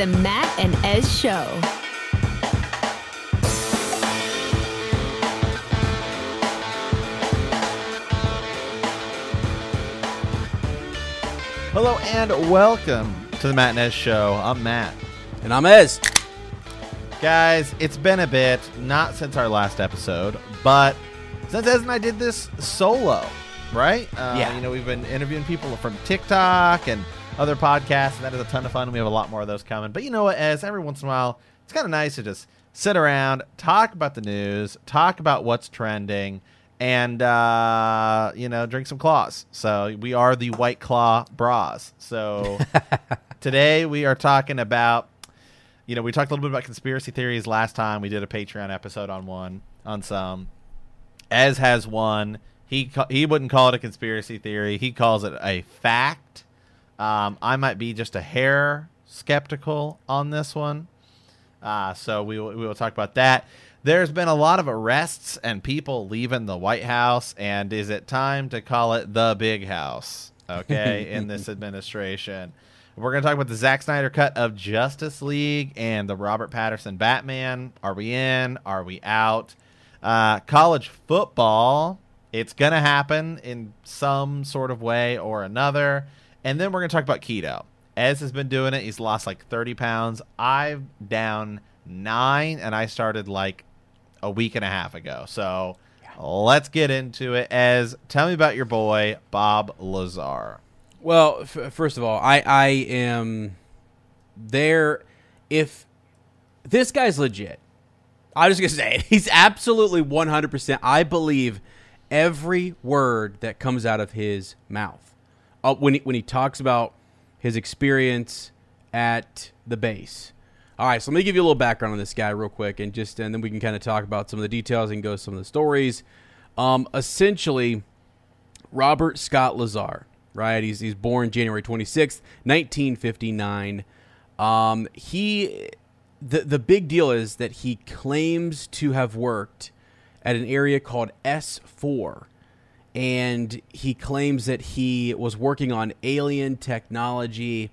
The Matt and Ez Show. Hello and welcome to the Matt and Ez Show. I'm Matt. And I'm Ez. Guys, it's been a bit, not since our last episode, but since Ez and I did this solo, right? Uh, Yeah. You know, we've been interviewing people from TikTok and other podcasts, and that is a ton of fun. We have a lot more of those coming. But you know what, As every once in a while, it's kind of nice to just sit around, talk about the news, talk about what's trending, and, uh, you know, drink some claws. So we are the White Claw Bras. So today we are talking about you know, we talked a little bit about conspiracy theories last time. We did a Patreon episode on one, on some. Ez has one. He he wouldn't call it a conspiracy theory. He calls it a fact. Um, I might be just a hair skeptical on this one. Uh, so we will, we will talk about that. There's been a lot of arrests and people leaving the White House, and is it time to call it the Big House? Okay, in this administration. We're going to talk about the Zack Snyder cut of Justice League and the Robert Pattinson Batman. Are we in? Are we out? Uh, college football. It's going to happen in some sort of way or another. And then we're going to talk about keto. Ez has been doing it. He's lost like 30 pounds. I'm down nine, and I started like a week and a half ago. So let's get into it. Ez, tell me about your boy, Bob Lazar. Well, f- first of all, I I am there. If this guy's legit, I'm just gonna say it. He's absolutely 100. percent I believe every word that comes out of his mouth. Uh, when he, when he talks about his experience at the base. All right, so let me give you a little background on this guy real quick, and just and then we can kind of talk about some of the details and go some of the stories. Um, essentially, Robert Scott Lazar, right? He's he's born January 26th, 1959. Um, he the the big deal is that he claims to have worked at an area called S4 and he claims that he was working on alien technology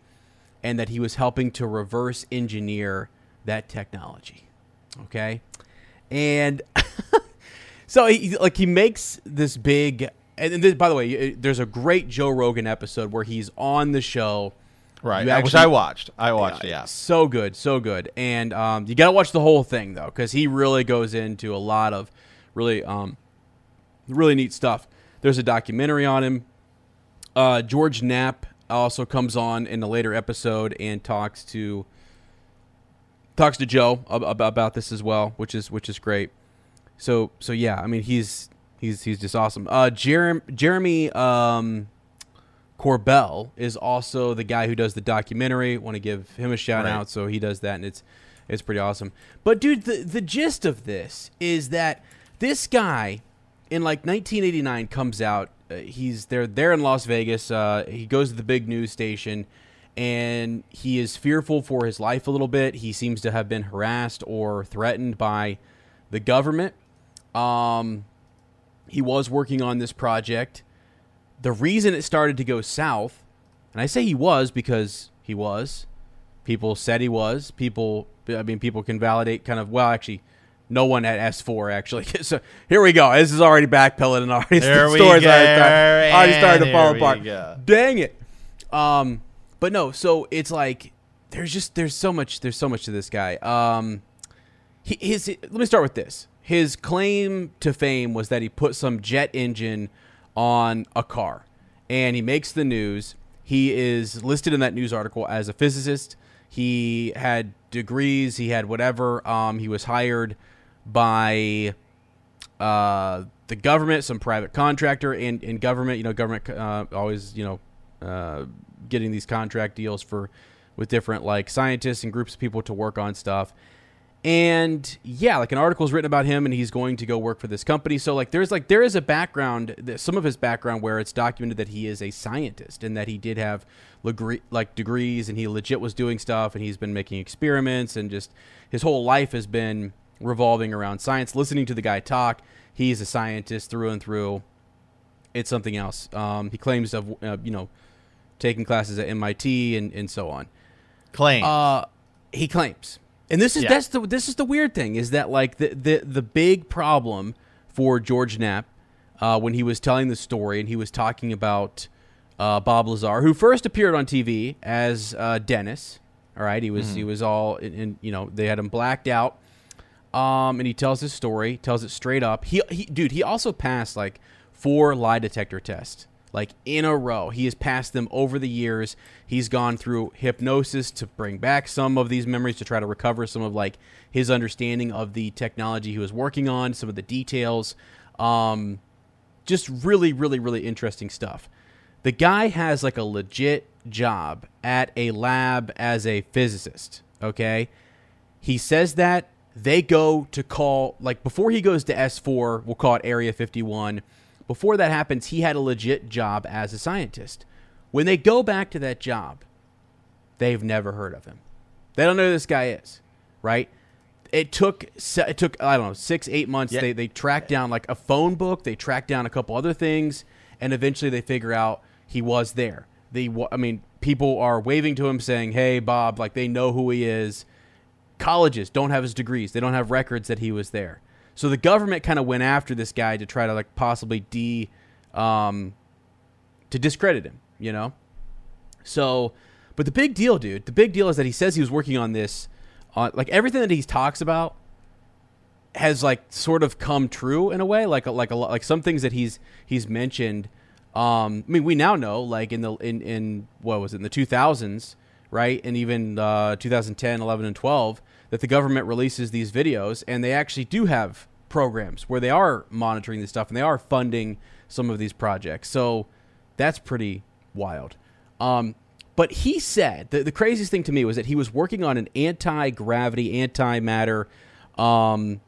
and that he was helping to reverse engineer that technology. Okay? And so he like he makes this big and this, by the way, there's a great Joe Rogan episode where he's on the show. Right, uh, which I watched. I watched, yeah. So good, so good. And um, you got to watch the whole thing though, because he really goes into a lot of really, um, really neat stuff. There's a documentary on him. Uh, George Knapp also comes on in a later episode and talks to talks to Joe ab- ab- about this as well, which is which is great. So so yeah, I mean he's he's he's just awesome. Uh, Jeremy Jeremy um, Corbell is also the guy who does the documentary. Want to give him a shout Right. out. So he does that, and it's it's pretty awesome. But dude, the the gist of this is that this guy in like 1989 comes out. Uh, he's there there in Las Vegas. Uh, he goes to the big news station, and he is fearful for his life a little bit. He seems to have been harassed or threatened by the government. Um, he was working on this project. The reason it started to go south, and I say he was because he was. People said he was. People, I mean, people can validate kind of. Well, actually, no one at S four actually. so here we go. This is already backpedaling and already There the stories go, already started to fall apart. go. Dang it. Um, but no. So it's like there's just there's so much there's so much to this guy. Um, he, his let me start with this. His claim to fame was that he put some jet engine on a car. and he makes the news. He is listed in that news article as a physicist. He had degrees. He had whatever. Um, he was hired by uh, the government, some private contractor, and, and government. You know, government uh, always you know uh, getting these contract deals for with different like scientists and groups of people to work on stuff. And yeah, like an article is written about him, and he's going to go work for this company. So like, there's like there is a background, some of his background where it's documented that he is a scientist and that he did have legre- like degrees, and he legit was doing stuff, and he's been making experiments, and just his whole life has been revolving around science. Listening to the guy talk, he's a scientist through and through. It's something else. Um, he claims of uh, you know taking classes at MIT and, and so on. Claim. Uh, he claims, and this is Yeah. that's the this is the weird thing is that like the the the big problem for George Knapp uh, when he was telling the story and he was talking about uh, Bob Lazar, who first appeared on TV as uh, Dennis. All right, he was he was all in, in you know they had him blacked out. Um, and he tells his story, tells it straight up. He, he, dude, he also passed like four lie detector tests, like in a row. He has passed them over the years. He's gone through hypnosis to bring back some of these memories to try to recover some of like his understanding of the technology he was working on, some of the details. Um, just really, really, really interesting stuff. The guy has like a legit job at a lab as a physicist. Okay. He says that they go to call, like before he goes to S4, we'll call it Area 51. Before that happens, he had a legit job as a scientist. When they go back to that job, they've never heard of him. They don't know who this guy is, right? It took it took I don't know six eight months. Yeah. They they tracked down like a phone book. They tracked down a couple other things, and eventually they figure out he was there. The wa- I mean, people are waving to him saying, "Hey, Bob!" Like they know who he is. Colleges don't have his degrees. They don't have records that he was there. So the government kind of went after this guy to try to like possibly de, um, to discredit him. You know. So, but the big deal, dude, the big deal is that he says he was working on this, on like everything that he talks about has like sort of come true in a way. Like like a like some things that he's he's mentioned. Um, I mean, we now know like in the in in what was it in the two thousands, right, and even uh, 2010, 11, and 12, that the government releases these videos, and they actually do have programs where they are monitoring this stuff and they are funding some of these projects. So that's pretty wild. Um, but he said the, the craziest thing to me was that he was working on an anti gravity, antimatter um,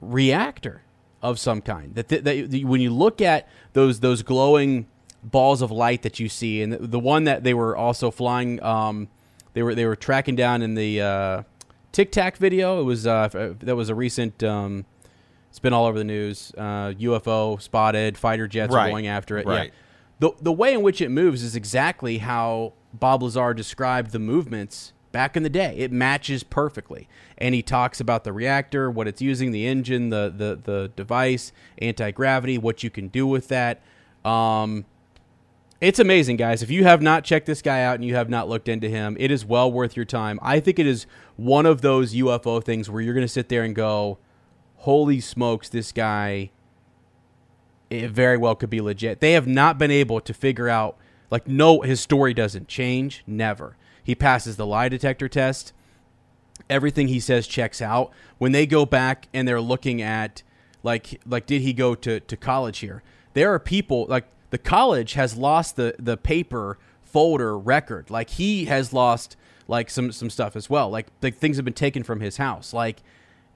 reactor of some kind. That, that, when you look at those those glowing balls of light that you see, and the, the one that they were also flying, um, they were they were tracking down in the uh, Tic Tac video. It was uh, that was a recent. Um, it's been all over the news. Uh, UFO spotted, fighter jets Right. are going after it. Right. Yeah. The the way in which it moves is exactly how Bob Lazar described the movements back in the day. It matches perfectly. And he talks about the reactor, what it's using, the engine, the the the device, anti-gravity, what you can do with that. Um it's amazing, guys. If you have not checked this guy out and you have not looked into him, it is well worth your time. I think it is one of those UFO things where you're going to sit there and go, "Holy smokes, this guy it very well could be legit. They have not been able to figure out like no his story doesn't change, never. He passes the lie detector test. Everything he says checks out. When they go back and they're looking at like like did he go to to college here? There are people like the college has lost the the paper folder record. Like he has lost like some some stuff as well. Like like things have been taken from his house. Like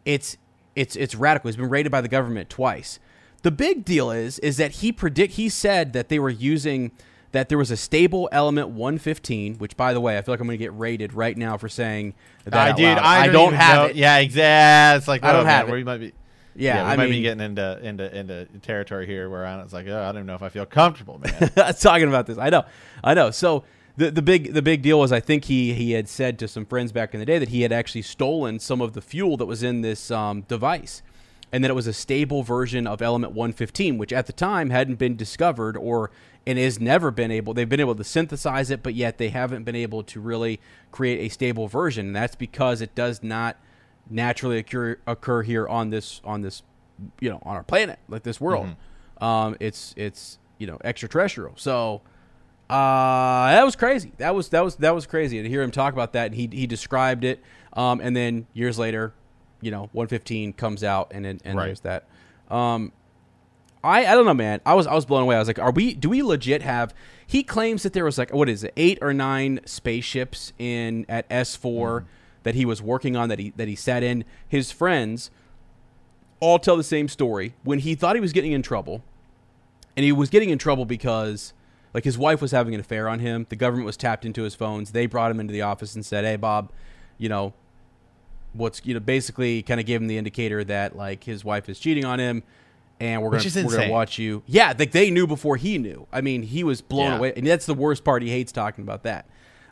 it's it's it's radical. He's been raided by the government twice. The big deal is is that he predict he said that they were using that there was a stable element 115, which by the way, I feel like I'm going to get raided right now for saying that. I dude. I, I don't, don't have know- it. Yeah, exactly. It's like I don't oh, man, have it. We might be. Yeah, we I might mean, be getting into into into territory here where I, it's like, oh, I don't even know if I feel comfortable, man. talking about this. I know, I know. So the the big the big deal was I think he he had said to some friends back in the day that he had actually stolen some of the fuel that was in this um, device, and that it was a stable version of element 115, which at the time hadn't been discovered or and is never been able. They've been able to synthesize it, but yet they haven't been able to really create a stable version. And that's because it does not naturally occur occur here on this on this you know on our planet like this world. Um, it's it's you know extraterrestrial. So Uh, that was crazy. That was that was that was crazy to hear him talk about that. And he he described it. Um, and then years later, you know, 115 comes out, and and, and Right. there's that. Um, I I don't know, man. I was I was blown away. I was like, are we? Do we legit have? He claims that there was like what is it, eight or nine spaceships in at S four that he was working on that he that he sat in. His friends all tell the same story. When he thought he was getting in trouble, and he was getting in trouble because like his wife was having an affair on him. The government was tapped into his phones. They brought him into the office and said, "Hey, Bob, you know, what's you know basically kind of gave him the indicator that like his wife is cheating on him." And we're gonna we're gonna watch you. Yeah, like they knew before he knew. I mean, he was blown Yeah. away, and that's the worst part. He hates talking about that.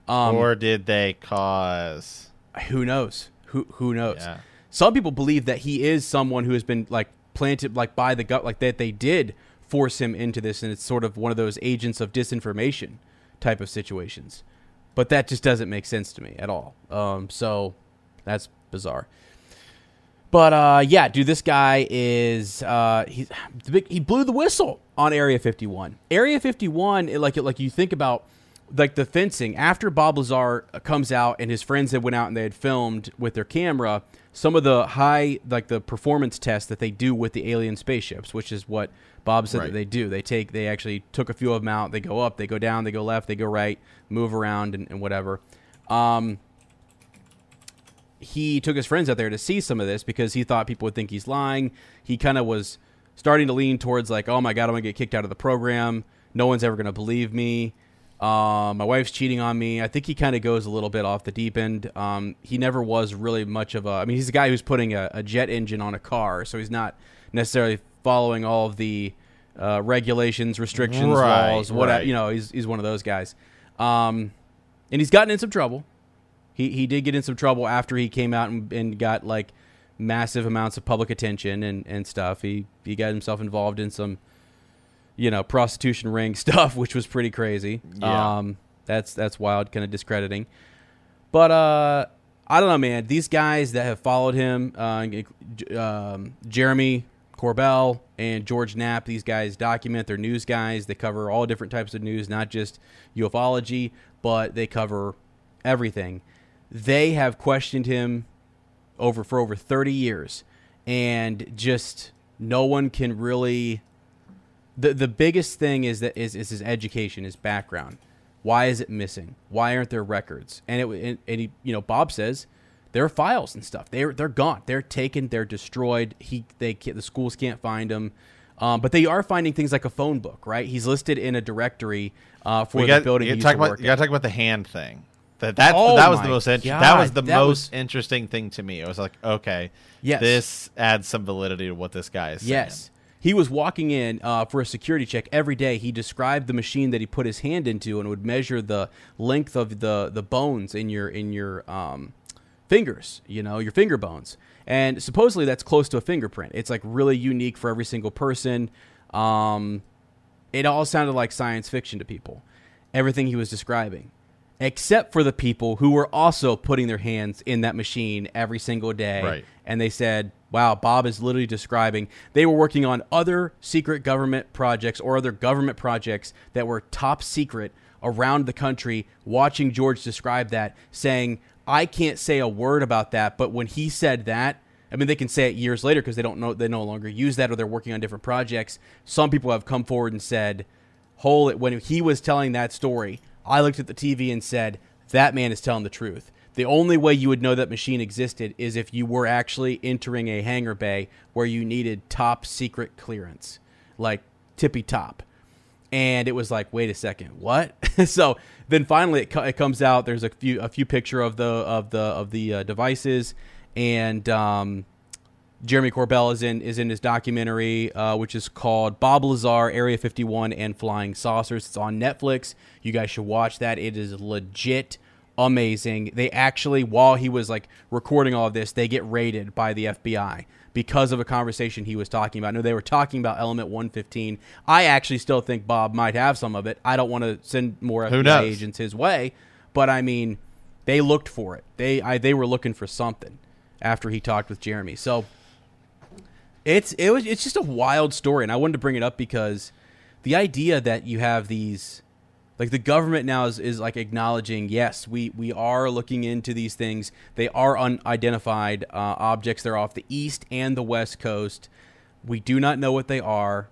Um, or did they cause? Who knows? Who who knows? Yeah. Some people believe that he is someone who has been like planted like by the gut, like that they did force him into this, and it's sort of one of those agents of disinformation type of situations. But that just doesn't make sense to me at all. Um, so that's bizarre. But uh, yeah, dude, this guy is uh, he the big, he blew the whistle on Area 51. Area 51, it, like like you think about like the fencing after Bob Lazar comes out and his friends had went out and they had filmed with their camera some of the high like the performance tests that they do with the alien spaceships, which is what Bob said Right. that they do. They take they actually took a few of them out. They go up, they go down, they go left, they go right, move around and, and whatever. Um, he took his friends out there to see some of this because he thought people would think he's lying. He kind of was starting to lean towards like, oh my god, I'm gonna get kicked out of the program. No one's ever gonna believe me. Um, my wife's cheating on me. I think he kind of goes a little bit off the deep end. Um, he never was really much of a. I mean, he's a guy who's putting a, a jet engine on a car, so he's not necessarily following all of the uh, regulations, restrictions, Right, laws, what right. you know. He's he's one of those guys. Um, and he's gotten in some trouble. He he did get in some trouble after he came out and, and got like massive amounts of public attention and, and stuff. He he got himself involved in some you know prostitution ring stuff, which was pretty crazy. Yeah. Um, that's that's wild, kind of discrediting. But uh, I don't know, man. These guys that have followed him, uh, um, Jeremy Corbell and George Knapp, these guys document. They're news guys. They cover all different types of news, not just ufology, but they cover everything. They have questioned him over for over 30 years and just no one can really the the biggest thing is that is, is his education his background why is it missing why aren't there records and it and, and he you know bob says there are files and stuff they're they're gone they're taken they're destroyed he they the schools can't find them um, but they are finding things like a phone book right he's listed in a directory uh, for We the got, building you gotta talk about you gotta talk about the hand thing. That that Oh that was the most interesting. That was the that most was- interesting thing to me. It was like, okay, Yes. this adds some validity to what this guy is saying. He was walking in uh, for a security check every day. He described the machine that he put his hand into and would measure the length of the, the bones in your in your um, fingers. You know, your finger bones. And supposedly that's close to a fingerprint. It's like really unique for every single person. Um, it all sounded like science fiction to people. Everything he was describing, except for the people who were also putting their hands in that machine every single day Right. and they said, "Wow, Bob is literally describing they were working on other secret government projects or other government projects that were top secret around the country." Watching George describe that, saying, "I can't say a word about that," but when he said that, I mean, they can say it years later because they don't know they no longer use that or they're working on different projects. Some people have come forward and said, "Hold it." When he was telling that story, I looked at the TV and said, "That man is telling the truth." The only way you would know that machine existed is if you were actually entering a hangar bay where you needed top secret clearance, like tippy top. And it was like, wait a second, what? so then finally it, co- it comes out. There's a few a few picture of the of the of the uh, devices, and um, Jeremy Corbell is in is in his documentary, uh, which is called Bob Lazar, Area 51, and Flying Saucers. It's on Netflix. You guys should watch that. It is legit amazing. They actually, while he was like recording all of this, they get raided by the FBI because of a conversation he was talking about. No, they were talking about Element 115. I actually still think Bob might have some of it. I don't want to send more FBI agents his way, but I mean, they looked for it. They I, they were looking for something after he talked with Jeremy. So it's it was it's just a wild story, and I wanted to bring it up because the idea that you have these Like the government now is, is like acknowledging, yes, we, we are looking into these things. They are unidentified uh, objects. They're off the east and the west coast. We do not know what they are,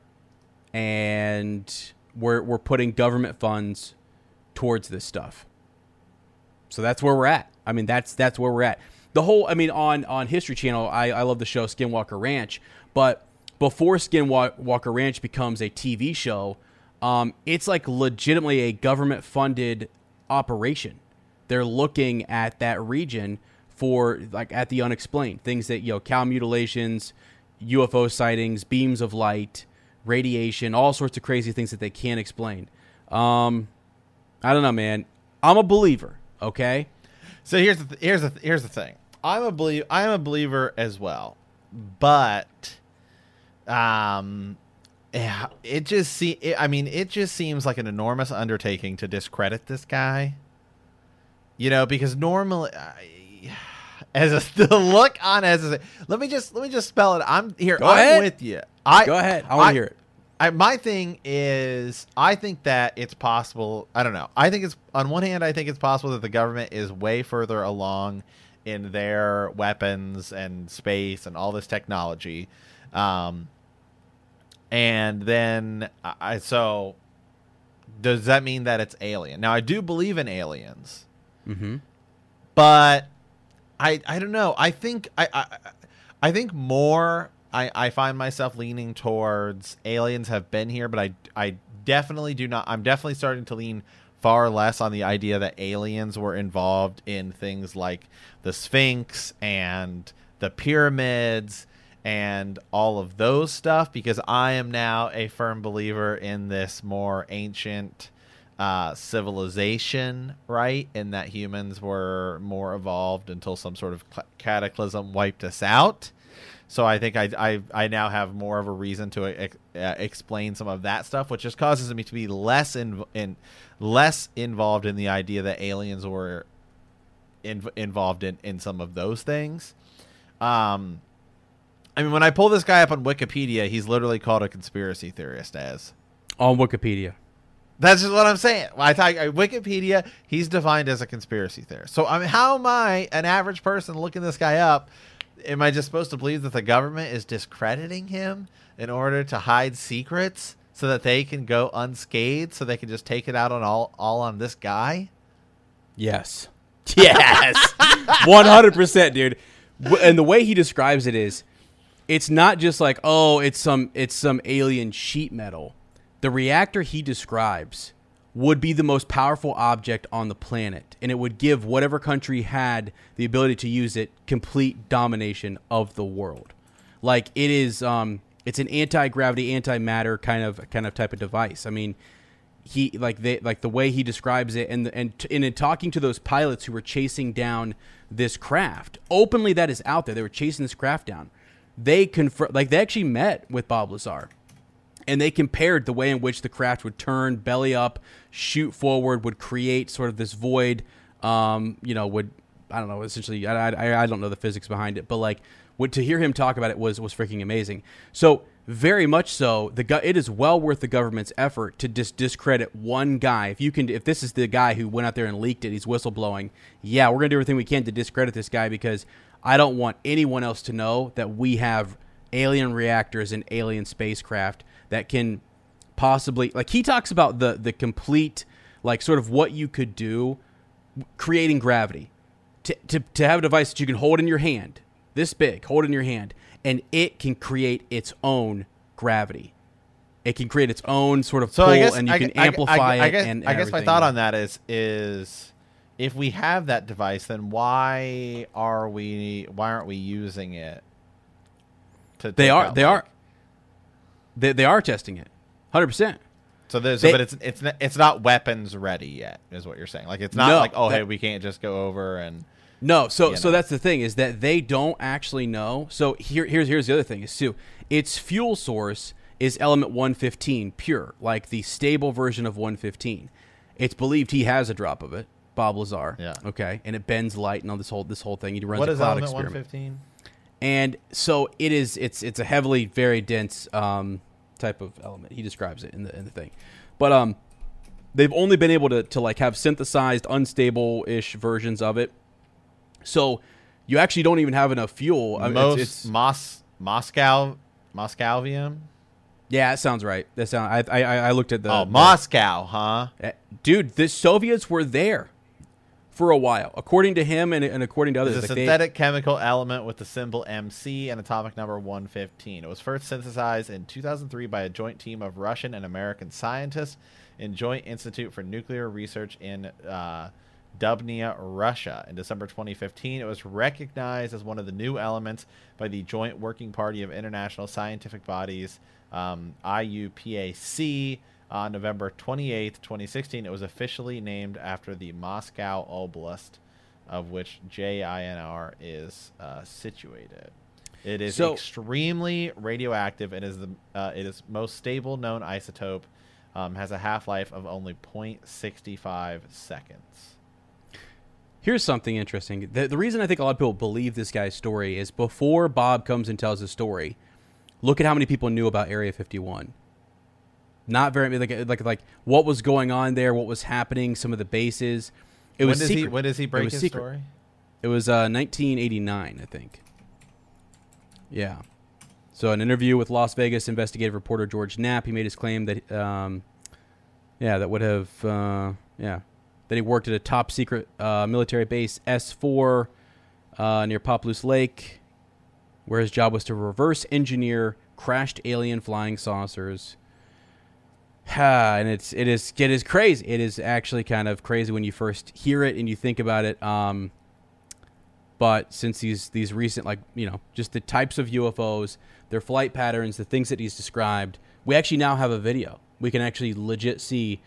and we're we're putting government funds towards this stuff. So that's where we're at. I mean, that's that's where we're at. The whole, I mean, on on History Channel, I, I love the show Skinwalker Ranch, but before Skinwalker Ranch becomes a TV show, um, it's like legitimately a government funded operation. They're looking at that region for like at the unexplained things that you know, cow mutilations, UFO sightings, beams of light, radiation, all sorts of crazy things that they can't explain. Um, I don't know, man. I'm a believer. Okay. So here's the th- here's the th- here's the thing. I'm a believe I'm a believer as well, but um, yeah, it just see. It, I mean, it just seems like an enormous undertaking to discredit this guy. You know, because normally, I, as a, the look on as a, let me just let me just spell it. I'm here. Go I'm ahead. with you. I Go ahead. I want to hear it. I, my thing is, I think that it's possible. I don't know. I think it's on one hand, I think it's possible that the government is way further along in their weapons and space and all this technology, um, and then I so does that mean that it's alien? Now I do believe in aliens, Mm-hmm. but I I don't know. I think I I, I think more. I, I find myself leaning towards aliens have been here, but I I definitely do not. I'm definitely starting to lean far less on the idea that aliens were involved in things like the Sphinx and the pyramids and all of those stuff because I am now a firm believer in this more ancient uh, civilization, right? In that humans were more evolved until some sort of cataclysm wiped us out. So I think I, I, I now have more of a reason to ex- uh, explain some of that stuff, which just causes me to be less in, in less involved in the idea that aliens were in, involved in, in some of those things. Um, I mean, when I pull this guy up on Wikipedia, he's literally called a conspiracy theorist as. On Wikipedia. That's just what I'm saying. I thought Wikipedia, he's defined as a conspiracy theorist. So I mean, how am I, an average person, looking this guy up? Am I just supposed to believe that the government is discrediting him in order to hide secrets so that they can go unscathed, so they can just take it out on all all on this guy? Yes. Yes. 100%, dude. And the way he describes it is it's not just like, "Oh, it's some it's some alien sheet metal." The reactor he describes would be the most powerful object on the planet, and it would give whatever country had the ability to use it complete domination of the world. Like it is um it's an anti-gravity, anti-matter kind of kind of type of device. I mean, he like they like the way he describes it and and, and in talking to those pilots who were chasing down this craft openly that is out there they were chasing this craft down they confer- like they actually met with Bob Lazar. And they compared the way in which the craft would turn belly up shoot forward would create sort of this void um you know would I don't know essentially I, I, I don't know the physics behind it but like what to hear him talk about it was was freaking amazing. So very much so the go- it is well worth the government's effort to dis- discredit one guy. If you can if this is the guy who went out there and leaked it he's whistleblowing yeah we're gonna do everything we can to discredit this guy because i don't want anyone else to know that we have alien reactors and alien spacecraft that can possibly like he talks about the the complete like sort of what you could do creating gravity. To, to, to have a device that you can hold in your hand this big hold in your hand and it can create its own gravity. It can create its own sort of So pull guess and you I, can I- amplify I, I it guess, and I guess my thought on that is is if we have that device, then why are we why aren't we using it? To they are they like- are they, they are testing it 100% So there's, They- but it's it's not, it's not weapons ready yet, is what you're saying. Like it's not No, like oh hey we can't just go over and No, so you so that's the thing is that they don't actually know. So here here's here's the other thing is too. Its fuel source is element 115 pure, like the stable version of 115. It's believed he has a drop of it, Bob Lazar. Yeah. Okay, and it bends light and all this whole this whole thing. He runs what a is cloud element experiment. 115? And so it is. It's it's a heavily very dense um, type of element. He describes it in the in the thing, but um, they've only been able to to like have synthesized unstable ish versions of it. So you actually don't even have enough fuel. I mean, Most it's, it's Mos Moscow Moscovium. yeah, it sounds right. That sound. I I, I looked at the oh, the- Moscow, huh? Uh, dude, the Soviets were there for a while, according to him and, and according to others. It's a Like, they- synthetic chemical element with the symbol MC and atomic number 115. It was first synthesized in 2003 by a joint team of Russian and American scientists in Joint Institute for Nuclear Research in uh, Dubnia, Russia. In December 2015, it was recognized as one of the new elements by the Joint Working Party of International Scientific Bodies, um, IUPAC. On November 28th, 2016, it was officially named after the Moscow Oblast of which JINR is uh, situated. It is So- extremely radioactive and is the uh, it is most stable known isotope. Um, has a half life of only 0.65 seconds. Here's something interesting. The, the reason I think a lot of people believe this guy's story is before Bob comes and tells his story, look at how many people knew about Area 51. Not very like like like what was going on there, what was happening, some of the bases. It when was does secret. he when does he break his secret. story? It was uh, 1989, I think. Yeah. So, an interview with Las Vegas investigative reporter George Knapp, he made his claim that, um, yeah, that would have, uh, yeah, that he worked at a top secret uh, military base S4 uh, near Papoose Lake, where his job was to reverse engineer crashed alien flying saucers. And it's it is it is crazy. It is actually kind of crazy when you first hear it and you think about it. Um, but since these these recent like you know just the types of UFOs, their flight patterns, the things that he's described, we actually now have a video. We can actually legit see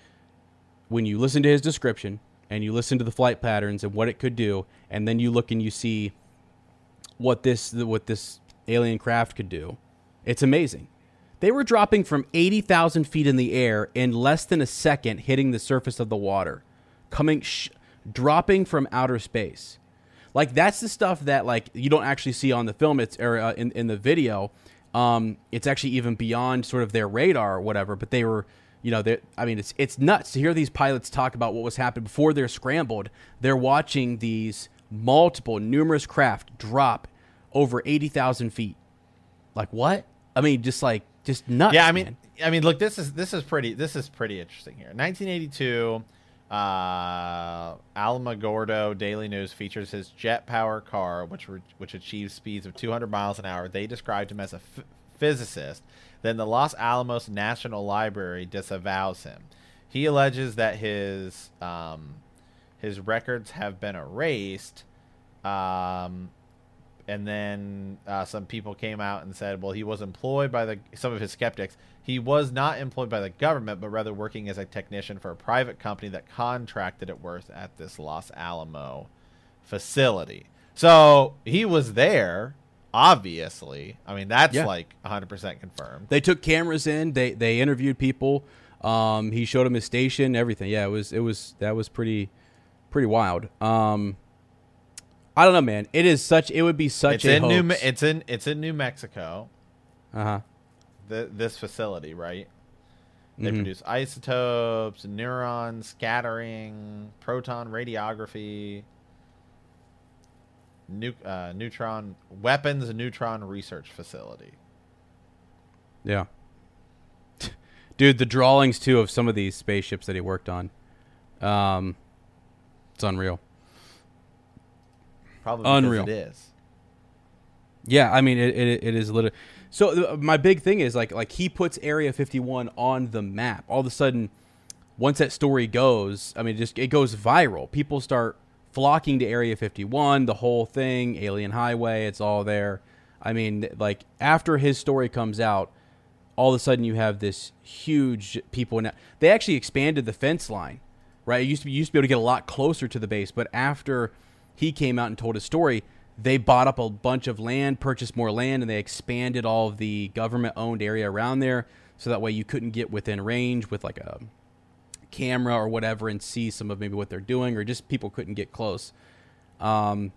when you listen to his description and you listen to the flight patterns and what it could do, and then you look and you see what this what this alien craft could do. It's amazing. They were dropping from 80,000 feet in the air in less than a second, hitting the surface of the water, coming, sh- dropping from outer space. Like that's the stuff that like you don't actually see on the film. It's or uh, in in the video. Um, it's actually even beyond sort of their radar or whatever. But they were, you know, I mean, it's it's nuts to hear these pilots talk about what was happening before they're scrambled. They're watching these multiple, numerous craft drop over eighty thousand feet. Like what? I mean, just like just nuts. yeah, I mean, man. I mean, look, this is this is pretty this is pretty interesting here. 1982, uh, Alamogordo Daily News features his jet power car, which re- which achieves speeds of 200 miles an hour. They described him as a f- physicist. Then the Los Alamos National Library disavows him. He alleges that his um, his records have been erased. Um, and then uh, some people came out and said, well, he was employed by the some of his skeptics. He was not employed by the government, but rather working as a technician for a private company that contracted at worth at this Los Alamo facility. So he was there, obviously. I mean, that's Yeah. like 100% confirmed. They took cameras in. They they interviewed people. Um, he showed them his station, everything. Yeah, it was it was that was pretty pretty wild. Um, I don't know, man. It is such. It would be such It's a in New it's in it's in New Mexico. uh huh. th- this facility, right? They Mhm. produce isotopes, neutron scattering, proton radiography, nu- uh, neutron weapons neutron research facility. Yeah. Dude, the drawings too of some of these spaceships that he worked on. Um, it's unreal. Probably Unreal. it is. Yeah, I mean it. It, it is literally. So uh, my big thing is like like he puts Area 51 on the map. All of a sudden, once that story goes, I mean, it just it goes viral. People start flocking to Area 51. The whole thing, Alien Highway, it's all there. I mean, like after his story comes out, all of a sudden you have this huge people. Now they actually expanded the fence line, right? It used to be used to be able to get a lot closer to the base, but after he came out and told his story, they bought up a bunch of land, purchased more land, and they expanded all of the government-owned area around there, so that way you couldn't get within range with like a camera or whatever and see some of maybe what they're doing, or just people couldn't get close. Um,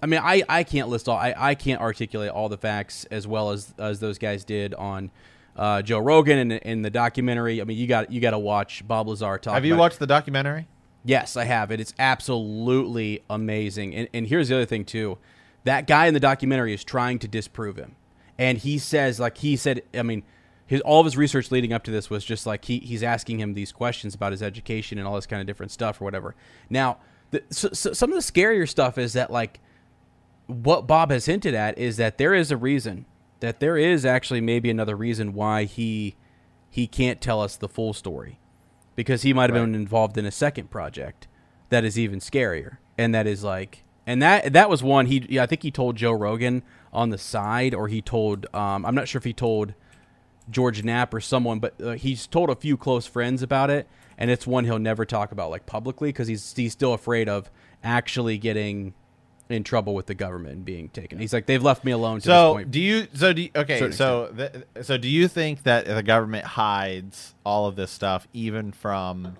I mean, I, I can't list all, I, I can't articulate all the facts as well as as those guys did on uh, Joe Rogan and in the documentary. I mean, you got you got to watch Bob Lazar talk. Have you watched the documentary? Yes, I have. it. It is absolutely amazing. And, and here's the other thing too: that guy in the documentary is trying to disprove him, and he says, like he said, I mean, his all of his research leading up to this was just like he, he's asking him these questions about his education and all this kind of different stuff or whatever. Now, the, so, so some of the scarier stuff is that like what Bob has hinted at is that there is a reason that there is actually maybe another reason why he he can't tell us the full story because he might have been involved in a second project that is even scarier. And that is like and that that was one he yeah, I think he told Joe Rogan on the side or he told um, I'm not sure if he told George Knapp or someone but uh, he's told a few close friends about it. And it's one he'll never talk about like publicly because he's he's still afraid of actually getting in trouble with the government and being taken. He's like they've left me alone to this So point. do you? So do you, okay? So th- so do you think that the government hides all of this stuff even from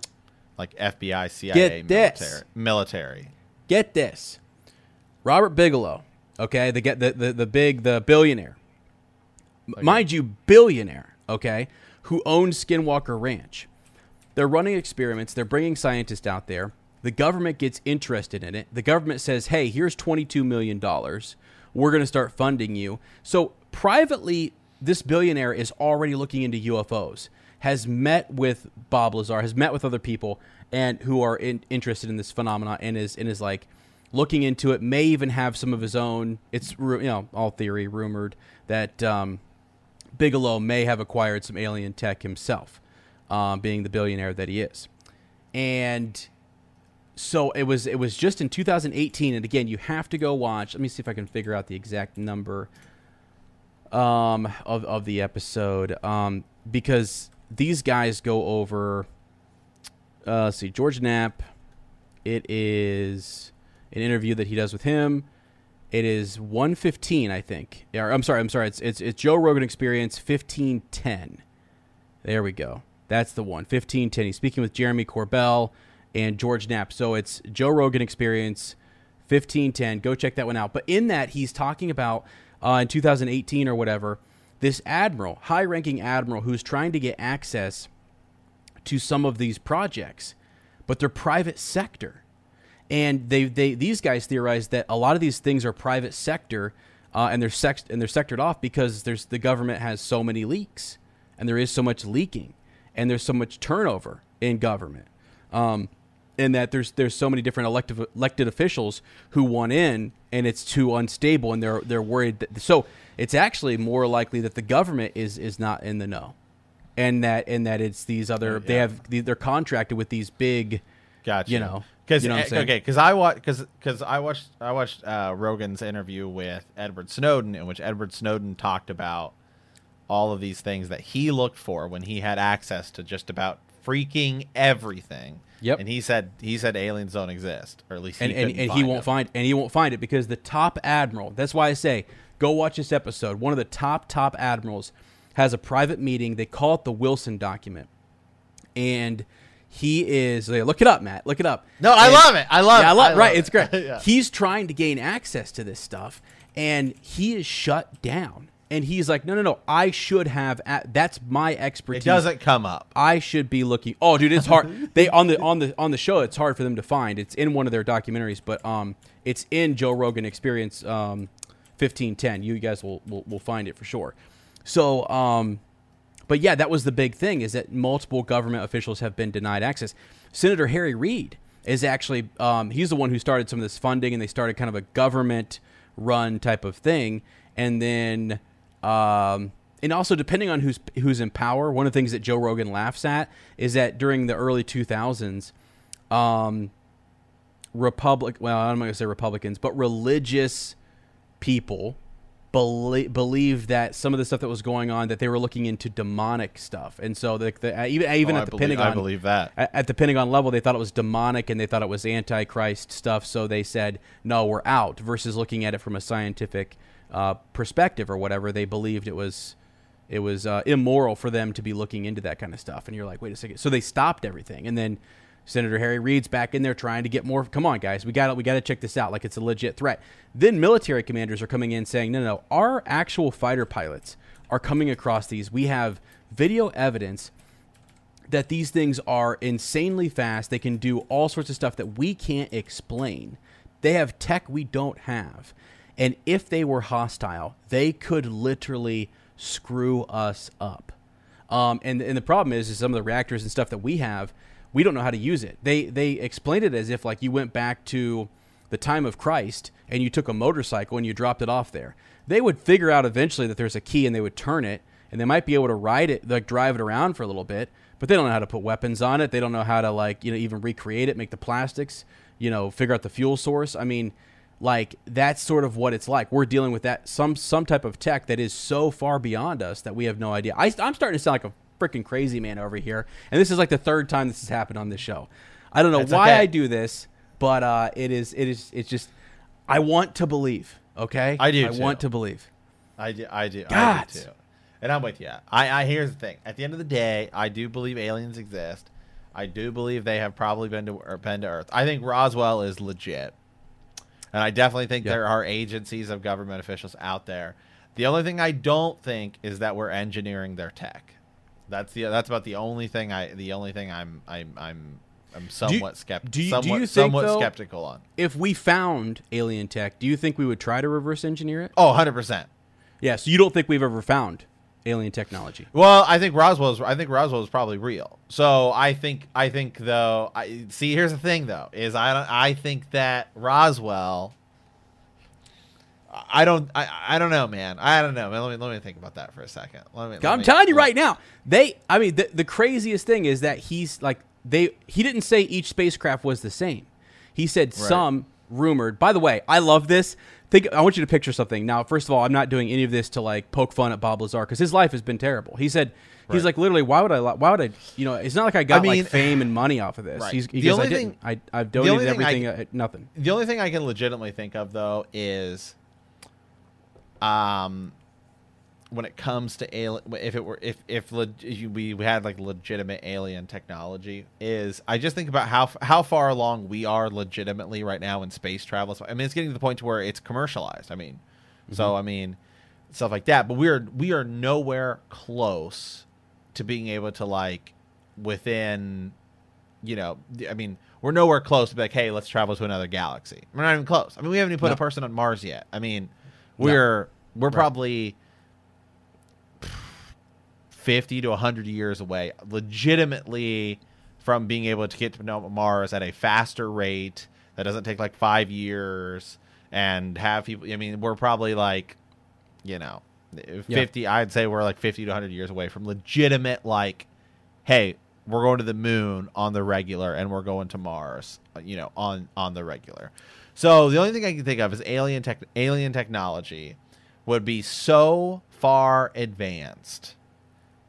like FBI, CIA, Get this. military? Military. Get this. Robert Bigelow, okay, the get the, the the big the billionaire. M- Mind you, billionaire, okay, who owns Skinwalker Ranch. They're running experiments, they're bringing scientists out there. The government gets interested in it. The government says, "Hey, here's 22 million dollars. We're going to start funding you." So, privately, this billionaire is already looking into UFOs. Has met with Bob Lazar, has met with other people and who are in, interested in this phenomena and is and is like looking into it. May even have some of his own. It's you know all theory rumored that um, Bigelow may have acquired some alien tech himself, um, being the billionaire that he is. And so it was it was just in 2018 and again you have to go watch let me see if i can figure out the exact number um of, of the episode um because these guys go over uh see george knapp it is an interview that he does with him it is 115 i think or, i'm sorry i'm sorry it's, it's it's joe rogan experience 1510 there we go. That's the one. 1510. He's speaking with Jeremy Corbell and George Knapp. So it's Joe Rogan Experience 1510. Go check that one out. But in that, he's talking about uh, in 2018 or whatever, this admiral, high ranking admiral, who's trying to get access to some of these projects, but they're private sector. And they, they these guys theorize that a lot of these things are private sector, uh, and they're sex and they're sectored off because there's the government has so many leaks, and there is so much leaking, and there's so much turnover in government, um, and that there's there's so many different elective elected officials who want in, and it's too unstable, and they're they're worried. That, so it's actually more likely that the government is is not in the know, and that and that it's these other they have they're contracted with these big Gotcha. You know, because you know I'm okay, because I watched because because I watched I watched uh, Rogan's interview with Edward Snowden, in which Edward Snowden talked about all of these things that he looked for when he had access to just about freaking everything. Yep. And he said he said aliens don't exist, or at least he and and, and he won't them. find and he won't find it because the top admiral. That's why I say go watch this episode. One of the top top admirals has a private meeting. They call it the Wilson document, and he is look it up, Matt. Look it up. No, I And- love it. I love yeah, it. I love, I right. love It's great. Yeah. He's trying to gain access to this stuff, and he is shut down. And he's like, no, no, no. I should have. A- that's my expertise. It doesn't come up. I should be looking. Oh, dude, it's hard. they on the on the on the show. It's hard for them to find. It's in one of their documentaries, but um, it's in Joe Rogan Experience um, fifteen ten. You guys will, will will find it for sure. So um, but yeah, that was the big thing is that multiple government officials have been denied access. Senator Harry Reid is actually um, he's the one who started some of this funding, and they started kind of a government run type of thing, and then um, and also depending on who's who's in power. One of the things that Joe Rogan laughs at is that during the early two thousands, um, Republic well I'm not gonna say Republicans, but religious people belie- believed that some of the stuff that was going on that they were looking into demonic stuff, and so the, the uh, even even Oh, at I the believe- Pentagon, I believe that. at, at the Pentagon level, they thought it was demonic and they thought it was antichrist stuff. So they said, "No, we're out." Versus looking at it from a scientific uh, perspective or whatever, they believed it was it was uh, immoral for them to be looking into that kind of stuff. And you're like, "Wait a second. So they stopped everything, and then. Senator Harry Reid's back in there trying to get more. Come on, guys, we got we got to check this out. Like it's a legit threat. Then military commanders are coming in saying, no, no, no, our actual fighter pilots are coming across these. We have video evidence that these things are insanely fast. They can do all sorts of stuff that we can't explain. They have tech we don't have. And if they were hostile, they could literally screw us up. Um, and and the problem is, is some of the reactors and stuff that we have, we don't know how to use it. They they explained it as if like you went back to the time of Christ and you took a motorcycle and you dropped it off there. They would figure out eventually that there's a key and they would turn it and they might be able to ride it, like drive it around for a little bit, but they don't know how to put weapons on it. They don't know how to like you know even recreate it, make the plastics, you know, figure out the fuel source. I mean, like that's sort of what it's like. We're dealing with that some some type of tech that is so far beyond us that we have no idea. I, I'm starting to sound like a freaking crazy man over here, and this is like the third time this has happened on this show. I don't know That's why okay. I do this, but uh, it is it is it's just I want to believe. Okay, I do I too. want to believe. I do. I do. I God. do too. And I'm with you. I, I here's the thing. At the end of the day, I do believe aliens exist. I do believe they have probably been to or been to Earth. I think Roswell is legit, and I definitely think Yeah. there are agencies of government officials out there. The only thing I don't think is that we're engineering their tech. That's the that's about the only thing I the only thing I'm I'm I'm I'm somewhat skeptical. do you- do you think, somewhat though- skeptical on. If we found alien tech, do you think we would try to reverse engineer it? Oh, 100 percent. Yeah, so you don't think we've ever found alien technology? Well, I think Roswell's. I think Roswell is probably real. So I think. I think though. I see. Here's the thing though. Is I don't. I think that Roswell. I don't. I, I don't know, man. I don't know. Man, Let me let me think about that for a second. Let me. let I'm me- telling you right now, they. I mean, the, the craziest thing is that he's like they. He didn't say each spacecraft was the same. He said some rumored. By the way, I love this. Think. I want you to picture something. Now, first of all, I'm not doing any of this to like poke fun at Bob Lazar because his life has been terrible. He said. He's like literally, why would I? Why would I? You know, it's not like I got mean- like fame and money off of this. Right. He's, he The goes, I only didn't. thing- I, I've donated thing I- everything. uh, nothing. The only thing I can legitimately think of though is, um, when it comes to alien, if it were if if you- we had like legitimate alien technology, is I just think about how how far along we are legitimately right now in space travel. So, I mean, it's getting to the point to where it's commercialized. I mean, so mm-hmm. I mean, stuff like that. But we're we are nowhere close to being able to like within you know, I mean, we're nowhere close to be like, hey, let's travel to another galaxy. We're not even close. I mean, we haven't even put No. a person on Mars yet. I mean, we're we're probably fifty to hundred years away, legitimately, from being able to get to Mars at a faster rate that doesn't take like five years and have people. I mean, we're probably like, you know, fifty. I'd say we're like fifty to hundred years away from legitimate like hey, we're going to the moon on the regular and we're going to Mars, uh, you know, on on the regular. So the only thing I can think of is alien tech alien technology would be so far advanced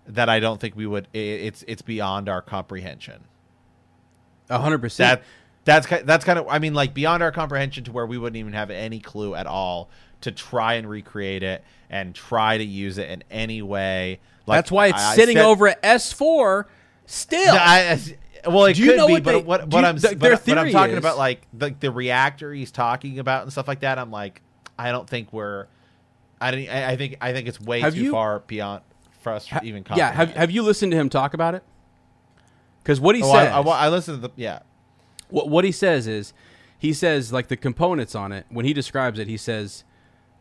that I don't think we would i it's it's beyond our comprehension. A hundred percent. That that's that's kind of I mean like beyond our comprehension to where we wouldn't even have any clue at all to try and recreate it and try to use it in any way. Like, That's why it's I- I sitting said- over at S4 still. I, I- well, it Do could be, what but they- what, what you- I'm th- but, their but I'm talking is- about like the the reactor he's talking about and stuff like that. I'm like, I don't think we're. I don't. I I think I think it's way Have too you- far beyond for us to even. yeah. Have. Have you listened to him talk about it? Because what he Oh, says, I, wa- I listened to the yeah. what, what he says is, he says like the components on it. When he describes it, he says,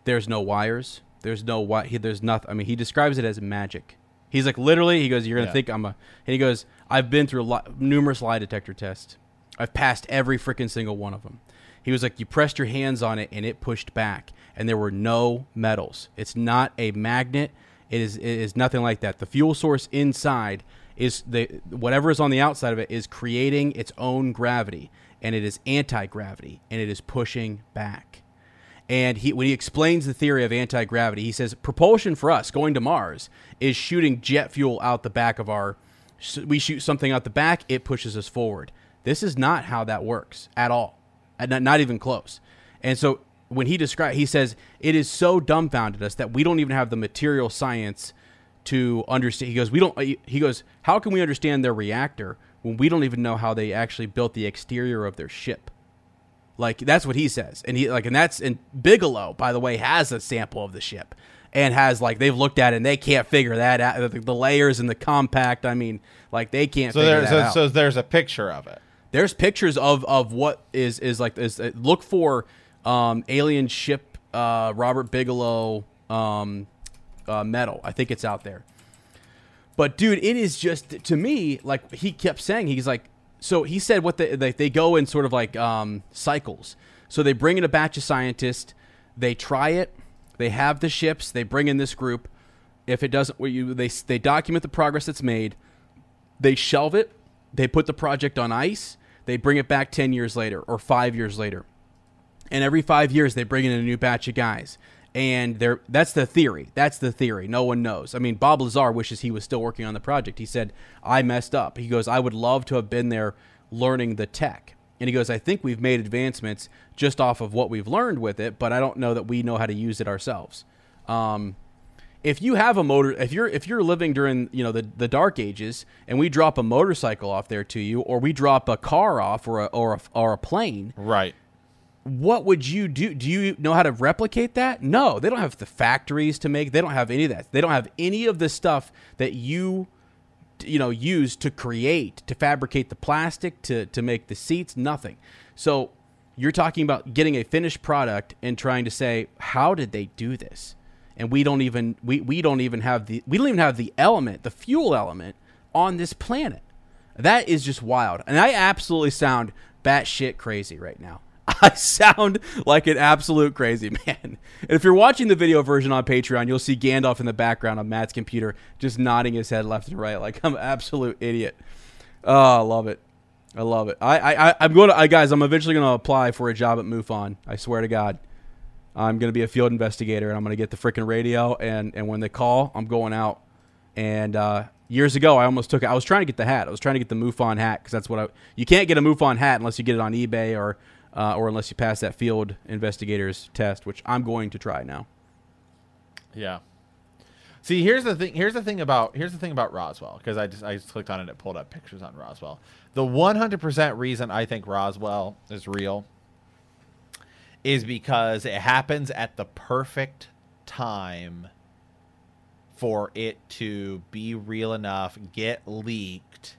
"There's no wires. There's no wi- he, There's nothing. I mean, he describes it as magic. He's like literally. He goes, "You're gonna Yeah. think I'm a." And he goes, "I've been through a lot, numerous lie detector tests. I've passed every freaking single one of them." He was like, "You pressed your hands on it and it pushed back, and there were no metals. It's not a magnet. It is. It is nothing like that. The fuel source inside." Is the whatever is on the outside of it is creating its own gravity, and it is anti-gravity, and it is pushing back. And he, when he explains the theory of anti gravity, he says propulsion for us going to Mars is shooting jet fuel out the back of our. We shoot something out the back, it pushes us forward. This is not how that works at all, not, not even close. And so when he describes, he says it is so dumbfounded us that we don't even have the material science to understand. He goes, we don't. He goes, how can we understand their reactor when we don't even know how they actually built the exterior of their ship? Like that's what he says, and he like, and that's and Bigelow, by the way, has a sample of the ship, and has like they've looked at it and they can't figure that out. The, the layers and the compact. I mean, like they can't So figure there's that so, out. so there's a picture of it. There's pictures of of what is is like this. uh, Look for um, alien ship uh, Robert Bigelow um, uh, metal. I think it's out there. But dude, it is just to me like he kept saying he's like so he said what they they, they go in sort of like um, cycles. So they bring in a batch of scientists, they try it, they have the ships, they bring in this group. If it doesn't, they they document the progress that's made, they shelve it, they put the project on ice, they bring it back 10 years later or 5 years later. And every 5 years they bring in a new batch of guys. And they're that's the theory. That's the theory. No one knows. I mean, Bob Lazar wishes he was still working on the project. He said, "I messed up." He goes, "I would love to have been there learning the tech." And he goes, "I think we've made advancements just off of what we've learned with it, but I don't know that we know how to use it ourselves." Um, if you have a motor if you're if you're living during you know the, the dark ages and we drop a motorcycle off there to you or we drop a car off or a, or a, or a plane Right. What would you do? Do you know how to replicate that? No they don't have the factories to make they don't have any of that. They don't have any of the stuff that you you know use to create to fabricate the plastic to to make the seats nothing. So you're talking about getting a finished product and trying to say how did they do this? And we don't even we, we don't even have the we don't even have the element the fuel element on this planet. That is just wild. And i absolutely sound batshit crazy right now I sound like an absolute crazy man. And if you're watching the video version on Patreon, you'll see Gandalf in the background on Matt's computer just nodding his head left and right like I'm an absolute idiot. Oh, I love it. I love it. I, I, I'm going to, I, guys, I'm eventually going to apply for a job at MUFON. I swear to God. I'm going to be a field investigator and I'm going to get the freaking radio. And, and when they call, I'm going out. And uh, years ago, I almost took it. I was trying to get the hat. I was trying to get the MUFON hat because that's what I. You can't get a MUFON hat unless you get it on eBay or uh, or unless you pass that field investigator's test, which I'm going to try now. Yeah. See, here's the thing. Here's the thing about here's the thing about Roswell because I just I just clicked on it. It pulled up pictures on Roswell. The 100% reason I think Roswell is real is because it happens at the perfect time for it to be real enough, get leaked,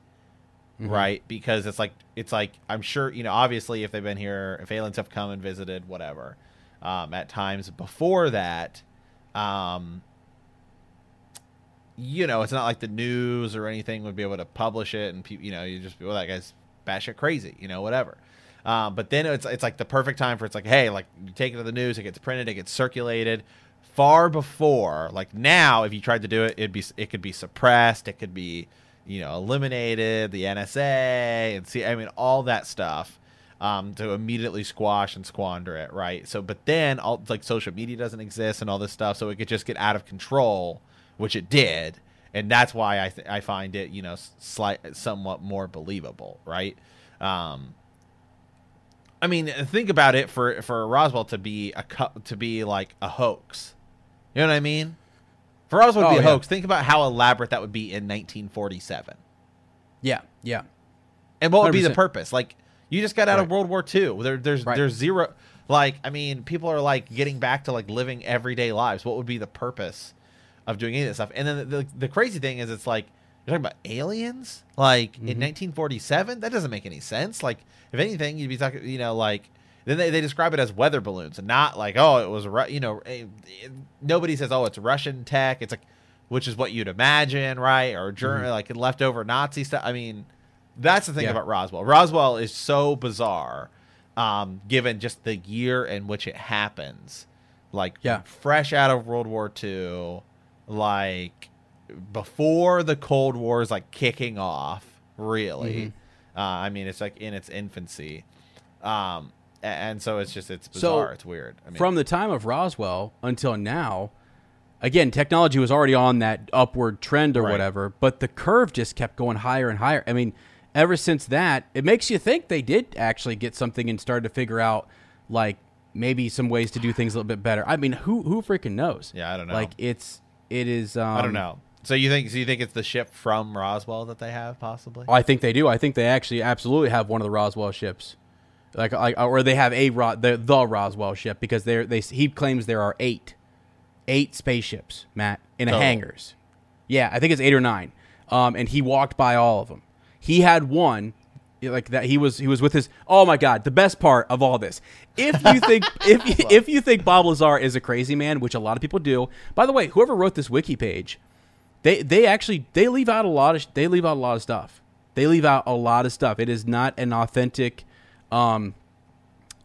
right? Because it's like it's like I'm sure you know. Obviously, if they've been here, if aliens have come and visited, whatever, um, at times before that, um, you know, it's not like the news or anything would be able to publish it, and people, you know, you just be well, that guy's batshit crazy, you know, whatever. Um, but then it's it's like the perfect time for it's like, hey, like you take it to the news, it gets printed, it gets circulated. Far before, like now, if you tried to do it, it'd be it could be suppressed, it could be, you know, eliminated, the NSA, and see, I mean, all that stuff um, to immediately squash and squander it, right? So, but then all like social media doesn't exist and all this stuff, so it could just get out of control, which it did, and that's why I th- I find it you know slight somewhat more believable, right? Um, I mean, think about it for for Roswell to be a to be like a hoax, you know what I mean? For Roswell to be Oh, a yeah. hoax, think about how elaborate that would be in 1947. Yeah, yeah. And what would be the purpose? Like you just got out of World War II. There, there's Right. there's zero. Like I mean, people are like getting back to like living everyday lives. What would be the purpose of doing any of this stuff? And then the, the, the crazy thing is, it's like you're talking about aliens. Like Mm-hmm. in 1947, that doesn't make any sense. Like if anything, you'd be talking, you know, like then they, they describe it as weather balloons and not like oh it was Ru- you know eh, eh, nobody says oh it's Russian tech. It's like which is what you'd imagine, right? Or German like leftover Nazi stuff. I mean, that's the thing Mm-hmm. Yeah. about Roswell. Roswell is so bizarre, um, given just the year in which it happens. Like, Yeah. fresh out of World War II, like before the Cold War is like kicking off. Really, Mm-hmm. uh, I mean, it's like in its infancy, um, and so it's just it's So, bizarre. it's weird. I mean, From the time of Roswell until now, again, technology was already on that upward trend or Right. whatever, but the curve just kept going higher and higher. I mean, ever since that, it makes you think they did actually get something and started to figure out like maybe some ways to do things a little bit better. I mean, who who freaking knows? Yeah, I don't know. Like it's it is. Um, I don't know. So you think? So you think it's the ship from Roswell that they have possibly? I think they do. I think they actually absolutely have one of the Roswell ships, like like or they have a Ro- the the Roswell ship because they're they he claims there are eight eight spaceships, Matt, in a Total. hangars. Yeah, I think it's eight or nine. Um, and he walked by all of them. He had one like that. He was he was with his. Oh my God! The best part of all this, if you think if you, if you think Bob Lazar is a crazy man, which a lot of people do. By the way, whoever wrote this wiki page, they they actually they leave out a lot of they leave out a lot of stuff. They leave out a lot of stuff. It is not an authentic, um,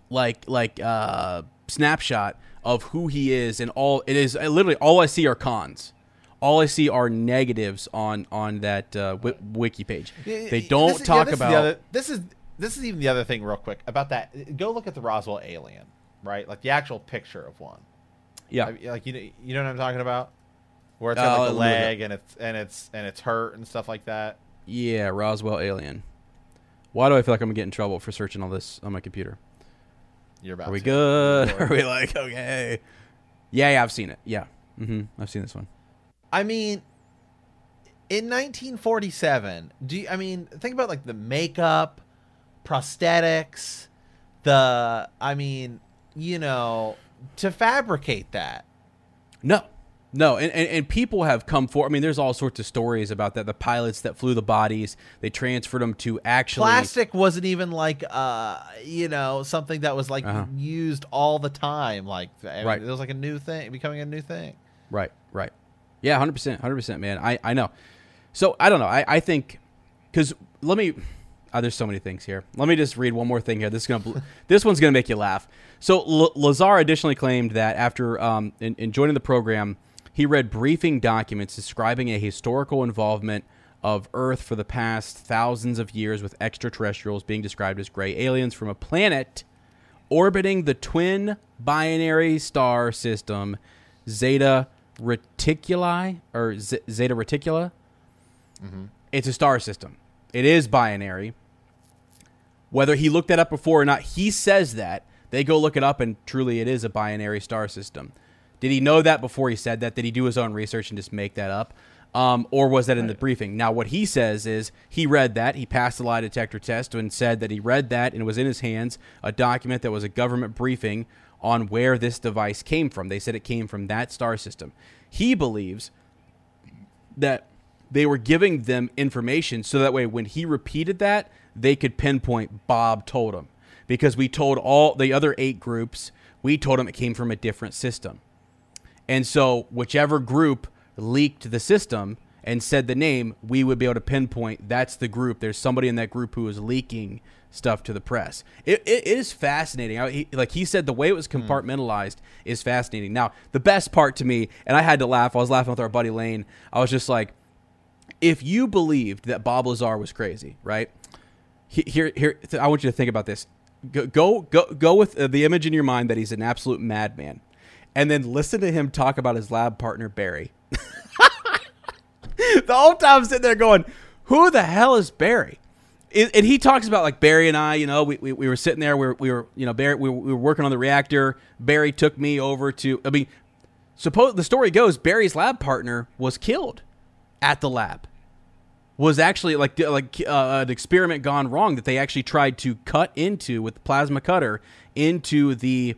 like like uh snapshot of who he is and all. It is literally all I see are cons. All I see are negatives on on that uh, wi- wiki page. They don't This is- yeah, talk this is the about. other- this is this is even the other thing, real quick about that. Go look at the Roswell alien, right? Like the actual picture of one. yeah, I- like you know, you know what I'm talking about, where it's Uh, got like a a leg and it's and it's and it's hurt and stuff like that. yeah, Roswell alien. Why do I feel like I'm gonna get in trouble for searching all this on my computer? You're about. Are we good? Are we like okay? Yeah, yeah, I've seen it. Yeah, hmm I've seen this one. I mean, in 1947, do you, I mean think about like the makeup, prosthetics, the I mean, you know, to fabricate that. No, no, and, and, and people have come forward. I mean, there's all sorts of stories about that. The pilots that flew the bodies, they transferred them to actually. Plastic wasn't even like uh, you know, something that was like Uh-huh. used all the time. Like I mean, Right. it was like a new thing, becoming a new thing. Right, right. Yeah, hundred percent, hundred percent, man. I I know. So I don't know. I I think because let me. Oh, there's so many things here. Let me just read one more thing here. This is gonna bl- this one's gonna make you laugh. So L- Lazar additionally claimed that after um, in, in joining the program, he read briefing documents describing a historical involvement of Earth for the past thousands of years with extraterrestrials being described as gray aliens from a planet orbiting the twin binary star system Zeta Reticuli or Z- Zeta Reticula. Mm-hmm. It's a star system. It is binary. Whether he looked that up before or not, he says that. They go look it up, and truly, it is a binary star system. Did he know that before he said that? Did he do his own research and just make that up? Um, or was that in the briefing? Now, what he says is he read that. He passed the lie detector test and said that he read that and it was in his hands a document that was a government briefing on where this device came from. They said it came from that star system. He believes that they were giving them information so that way when he repeated that they could pinpoint bob told him because we told all the other eight groups we told them it came from a different system and so whichever group leaked the system and said the name we would be able to pinpoint that's the group. There's somebody in that group who is leaking stuff to the press. It, it is fascinating. I, he, like he said the way it was compartmentalized is fascinating. Now the best part to me and i had to laugh i was laughing with our buddy lane i was just like if you believed that Bob Lazar was crazy, right? He- Here, here, I want you to think about this. Go, go, go, go with uh, the image in your mind that he's an absolute madman, and then listen to him talk about his lab partner Barry. the whole time I'm sitting there going, "Who the hell is Barry?" And he talks about like Barry and I, you know, we, we, we were sitting there, we were, we were you know, Barry, we were, we were working on the reactor. Barry took me over to, I mean, suppose the story goes, Barry's lab partner was killed at the lab was actually like like uh, an experiment gone wrong that they actually tried to cut into with the plasma cutter into the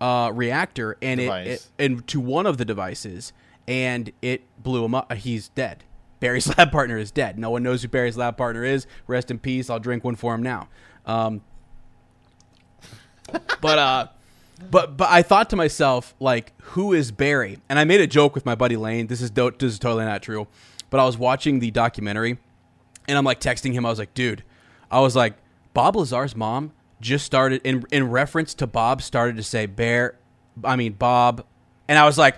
uh, reactor and it, it into one of the devices and it blew him up. He's dead. Barry's lab partner is dead. No one knows who Barry's lab partner is. Rest in peace. I'll drink one for him now. Um, but uh, but but I thought to myself like, who is Barry? And I made a joke with my buddy Lane. This is do- this is totally not true. But I was watching the documentary, and I'm like texting him. I was like, dude, I was like, Bob Lazar's mom just started in in reference to Bob started to say Bear, I mean Bob, and I was like,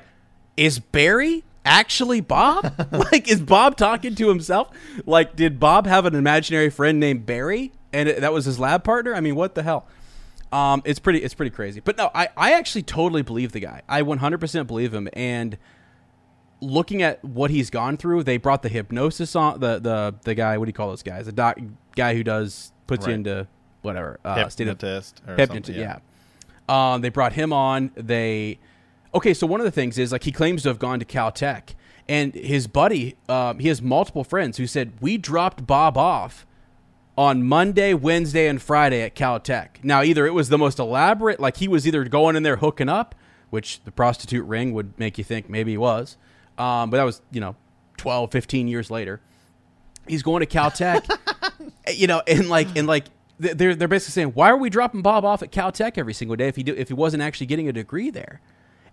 is Barry actually Bob? like, is Bob talking to himself? Like, did Bob have an imaginary friend named Barry, and it, that was his lab partner? I mean, what the hell? Um, it's pretty, it's pretty crazy. But no, I, I actually totally believe the guy. I 100% believe him. And looking at what he's gone through, they brought the hypnosis on the the the guy. What do you call those guys? The doc guy who does puts you into whatever uh, state of Hypnotist or hypnotist. something, Yeah. Um, they brought him on. They okay. So one of the things is like he claims to have gone to Caltech, and his buddy, um, he has multiple friends who said we dropped Bob off on Monday, Wednesday, and Friday at Caltech. Now, either it was the most elaborate, like he was either going in there hooking up which the prostitute ring would make you think maybe he was. Um, but that was, you know, 12, 15 years later. He's going to Caltech, you know, and like, and like, they're, they're basically saying, why are we dropping Bob off at Caltech every single day if he do, if he wasn't actually getting a degree there?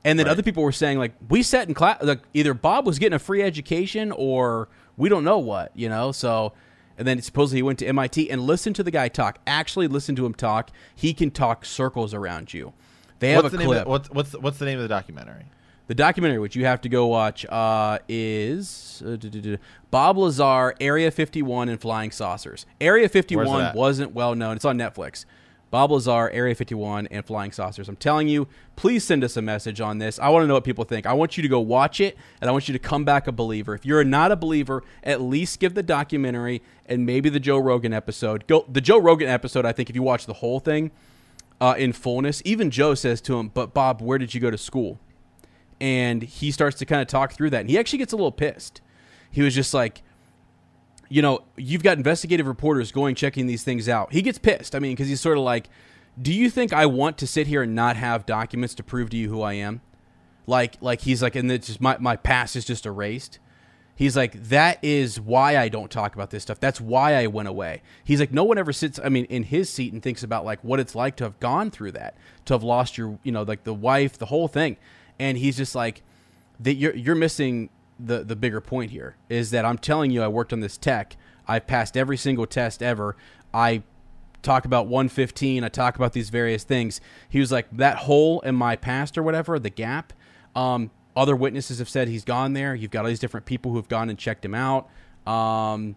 And then Right. other people were saying like, we sat in class, like either Bob was getting a free education or we don't know what, you know? So, and then supposedly he went to MIT and listened to the guy talk. Actually, listen to him talk. He can talk circles around you. They have What's a clip. what's what's what's the name of the documentary? The documentary, which you have to go watch, uh, is uh, Bob Lazar, Area 51, and Flying Saucers. Area 51 wasn't well known. It's on Netflix. Bob Lazar, Area 51, and Flying Saucers. I'm telling you, please send us a message on this. I want to know what people think. I want you to go watch it, and I want you to come back a believer. If you're not a believer, at least give the documentary and maybe the Joe Rogan episode. Go the Joe Rogan episode. I think if you watch the whole thing uh, in fullness, even Joe says to him, "But Bob, where did you go to school?" And he starts to kind of talk through that and he actually gets a little pissed. He was just like you know you've got investigative reporters going checking these things out. He gets pissed. I mean because he's sort of like do you think i want to sit here and not have documents to prove to you who i am? Like like he's like and it's just my, my past is just erased. He's like that is why i don't talk about this stuff. That's why i went away. He's like no one ever sits i mean in his seat and thinks about like what it's like to have gone through that to have lost your you know like the wife the whole thing and he's just like that you're you're missing the the bigger point here is that I'm telling you I worked on this tech. I've passed every single test ever. I talk about 115. I talk about these various things. He was like that hole in my past or whatever, the gap. Um, other witnesses have said he's gone there. You've got all these different people who've gone and checked him out. Um,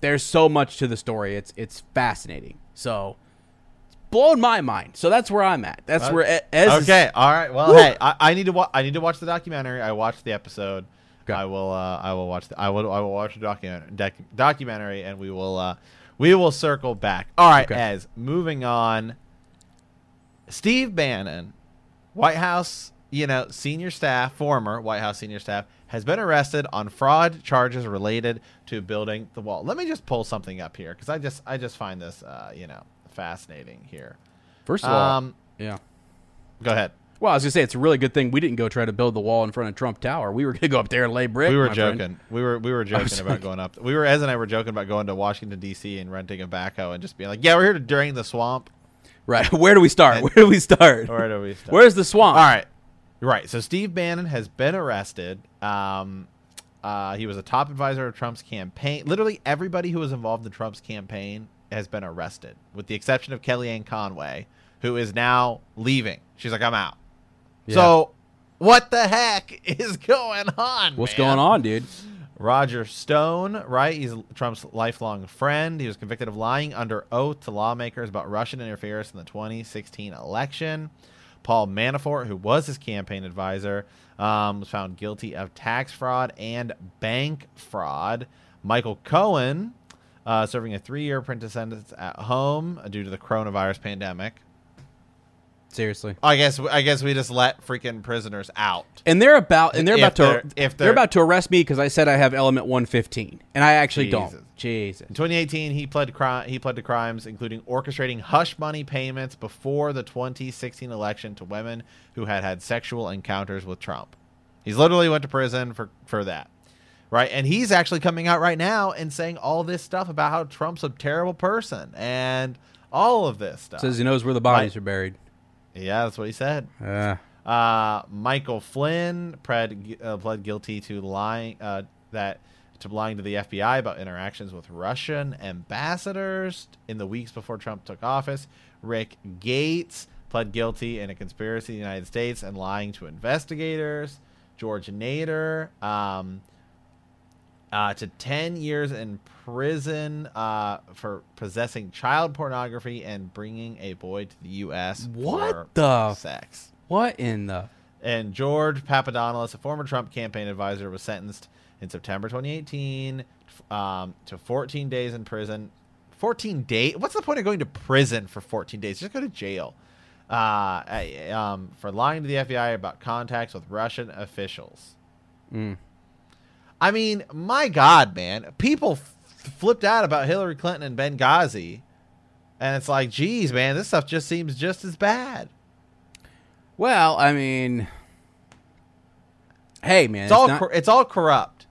there's so much to the story. It's it's fascinating. So blown my mind. So that's where I'm at. That's Uh, where Ez is- Okay, all right. Well, Woo! hey, I, I need to wa- I need to watch the documentary. I watched the episode. Okay. I will uh, I will watch the, I will I will watch the documentary doc, documentary and we will uh, we will circle back. All right, Okay. as moving on. Steve Bannon, White House, you know, senior staff, former White House senior staff, has been arrested on fraud charges related to building the wall. Let me just pull something up here because I just I just find this uh, you know fascinating here. First of all, Um, yeah. Go ahead. Well, I was gonna say it's a really good thing we didn't go try to build the wall in front of Trump Tower. We were gonna go up there and lay brick. we were my friend. joking. We were we were joking about like- going up. We were Ez and I were joking about going to Washington D.C. and renting a backhoe and just being like, "Yeah, we're here to drain the swamp." Right. Where do we start? And- Where do we start? Where do we start? Where's the swamp? All right, right. So Steve Bannon has been arrested. Um, uh, he was a top advisor of Trump's campaign. Literally everybody who was involved in Trump's campaign has been arrested, with the exception of Kellyanne Conway, who is now leaving. She's like, "I'm out." Yeah. So, what the heck is going on? What's man? going on, dude? Roger Stone, right? He's Trump's lifelong friend. He was convicted of lying under oath to lawmakers about Russian interference in the 2016 election. Paul Manafort, who was his campaign advisor, um, was found guilty of tax fraud and bank fraud. Michael Cohen, uh, serving a three-year apprentice sentence at home due to the coronavirus pandemic. Seriously. I guess I guess we just let freaking prisoners out. And they're about and they're If about to they're- if they're, they're- about to arrest me because I said I have element 115, and I actually Jesus. don't. Jesus. In 2018, he pled he pled to crimes including orchestrating hush money payments before the 2016 election to women who had had sexual encounters with Trump. He's literally went to prison for for that. Right? And he's actually coming out right now and saying all this stuff about how Trump's a terrible person and all of this stuff. Says he knows where the bodies are buried. yeah, that's what he said. Uh, Uh, Michael Flynn pled, uh, pled guilty to lying uh, that to lying to the FBI about interactions with Russian ambassadors in the weeks before Trump took office. Rick Gates pled guilty in a conspiracy in the United States and lying to investigators. George Nader um, uh, to 10 years in prison uh, for possessing child pornography and bringing a boy to the U.S. What for the- sex. what in the? And George Papadopoulos, a former Trump campaign advisor, was sentenced in September 2018 um, to 14 days in prison. 14 days? What's the point of going to prison for 14 days? Just go to jail. Uh, um, for lying to the FBI about contacts with Russian officials. Mm. I mean, my God, man. People f- flipped out about Hillary Clinton and Benghazi. And it's like, geez, man, this stuff just seems just as bad. Well, I mean, Hey man, It's all not- cor- it's all corrupt.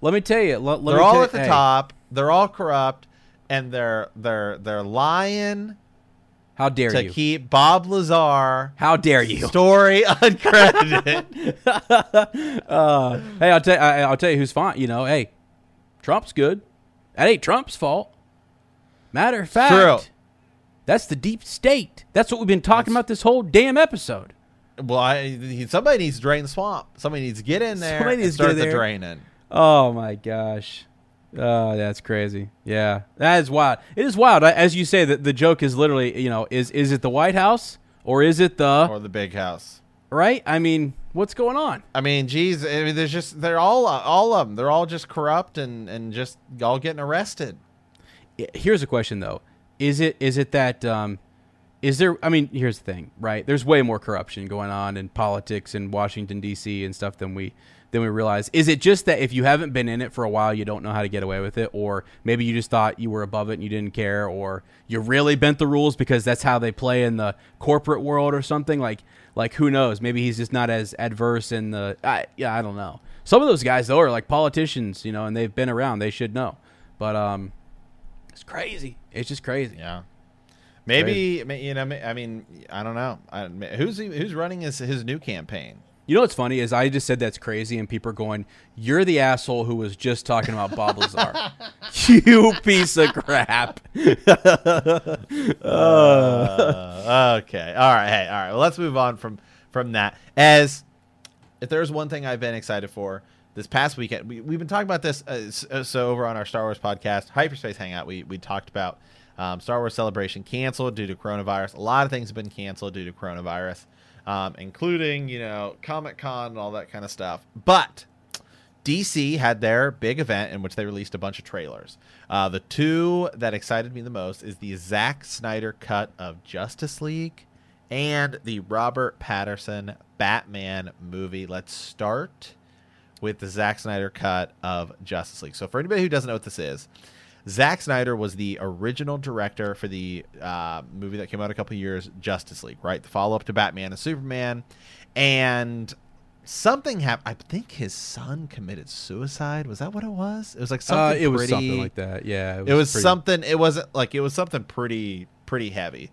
let me tell you. Let, let they're all at the top. They're all corrupt, and they're they're they're lying How dare to you? To keep Bob Lazar How dare you? story uncredited. Uh, hey, I'll tell I, I'll tell you who's fine. You know, hey, Trump's good. That ain't Trump's fault. Matter of fact, True. that's the deep state. That's what we've been talking about this whole damn episode. well, I, somebody needs to drain the swamp. Somebody needs to get in there Somebody and needs to start the draining. Oh my gosh. Oh, that's crazy. Yeah, that is wild. It is wild. As you say, that the joke is literally, you know, is is it the White House or is it the Or the big house. right? I mean, what's going on? I mean, geez, I mean, there's just they're all all of them. They're all just corrupt and and just all getting arrested. Here's a question though: Is it is it that um, is there? I mean, here's the thing, right? There's way more corruption going on in politics in Washington D.C. and stuff than we than we realize. Is it just that if you haven't been in it for a while, you don't know how to get away with it, or maybe you just thought you were above it and you didn't care, or you really bent the rules because that's how they play in the corporate world or something? Like like who knows? Maybe he's just not as adverse in the. I, yeah, I don't know. Some of those guys though are like politicians, you know, and they've been around. They should know, but um. It's crazy. It's just crazy. Yeah. Maybe ma- you know. I mean, I don't know. I, who's he, who's running his his new campaign? You know what's funny is I just said that's crazy, and people are going, "You're the asshole who was just talking about Bob Lazar, you piece of crap." Uh, okay. All right. Hey. All right. Well, let's move on from from that. As if there's one thing I've been excited for this past weekend, we, we've been talking about this. Uh, uh, so over on our Star Wars podcast, Hyperspace Hangout, we we talked about um, Star Wars Celebration canceled due to coronavirus. A lot of things have been canceled due to coronavirus, um, including you know Comic Con and all that kind of stuff. But DC had their big event in which they released a bunch of trailers. Uh, the two that excited me the most is the Zack Snyder cut of Justice League and the Robert Pattinson Batman movie. Let's start with the Zack Snyder cut of Justice League. So, for anybody who doesn't know what this is, Zack Snyder was the original director for the uh, movie that came out a couple years, Justice League, right? The follow up to Batman and Superman. And something happened. I think his son committed suicide. Was that what it was? It was like Uh, something. it was pretty, something like that. Yeah, It was pretty- something. It wasn't like it was something pretty pretty heavy.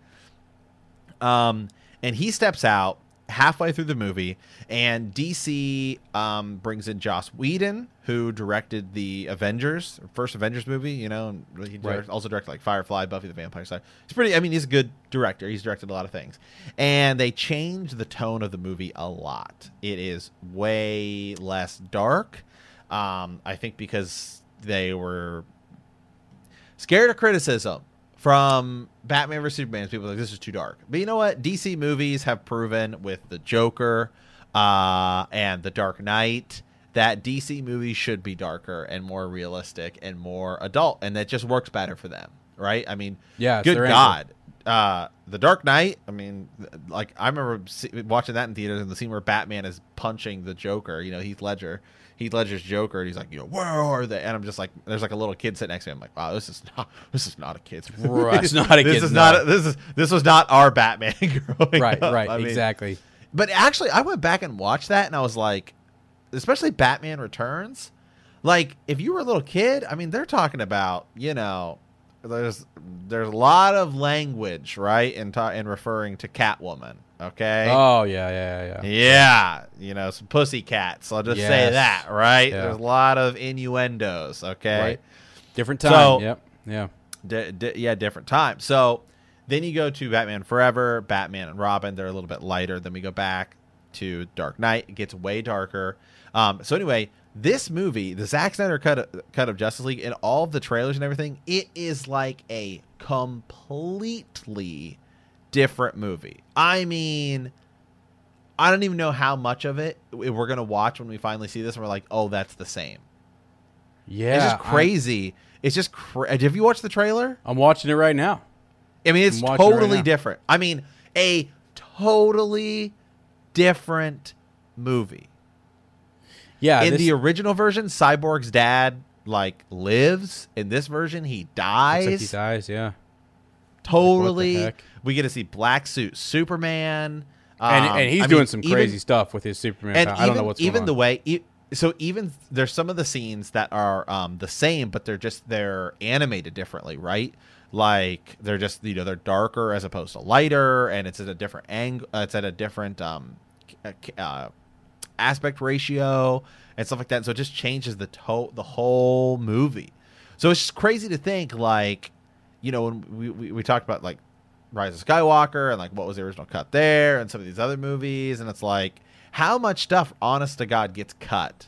Um, and he steps out halfway through the movie, and DC um, brings in Joss Whedon, who directed the Avengers, first Avengers movie. You know, and he Right. also directed like Firefly, Buffy the Vampire Slayer. He's pretty. I mean, he's a good director. He's directed a lot of things, and they changed the tone of the movie a lot. It is way less dark. Um, I think because they were scared of criticism from Batman vs Superman. People like this is too dark. But you know what? DC movies have proven with the Joker uh, and the Dark Knight that DC movies should be darker and more realistic and more adult, and that just works better for them, right? I mean, Yeah, good God. Uh, the Dark Knight. I mean, like I remember watching that in theaters, and the scene where Batman is punching the Joker. You know, Heath Ledger, Heath Ledger's Joker, and he's like, you know, where are they? And I'm just like, there's like a little kid sitting next to me. I'm like, wow, this is not, this is not a kid's movie. Right, it's not a this kid's, is not, a, this is this was not our Batman growing right, up. right, I mean, exactly. but actually, I went back and watched that, and I was like, especially Batman Returns. Like, if you were a little kid, I mean, they're talking about, you know, there's there's a lot of language, right, in ta- in referring to Catwoman. Okay. Oh yeah, yeah, yeah. Yeah, you know, some pussy cats. I'll just say that, right? Yeah. There's a lot of innuendos. Okay. Right. Different time. So- yep. Yeah. D- d- yeah, different time. So then you go to Batman Forever, Batman and Robin. They're a little bit lighter. Then we go back to Dark Knight. It gets way darker. Um, so anyway, this movie, the Zack Snyder cut of, cut of Justice League, and all of the trailers and everything, it is like a completely different movie. I mean, I don't even know how much of it we're gonna watch when we finally see this, and we're like, oh, that's the same. Yeah. it's just crazy. it's just cra- have you watched the trailer? I'm, I'm watching it right now. I mean, it's I'm it right totally different. I mean, a totally different movie. Yeah. In this- the original version, Cyborg's dad like lives. In this version, he dies. like he dies. Yeah. Totally. heck? we get to see black suit Superman. and, Um, and he's I mean, doing some even- crazy stuff with his Superman. and even, I don't know what's even going the on. way e- so even there's some of the scenes that are um, the same but they're just they're animated differently right like they're just you know they're darker as opposed to lighter and it's at a different angle uh, it's at a different um uh, aspect ratio and stuff like that so it just changes the to- the whole movie so it's just crazy to think like you know when we, we, we talked about like Rise of Skywalker and like what was the original cut there and some of these other movies and it's like how much stuff honest to god gets cut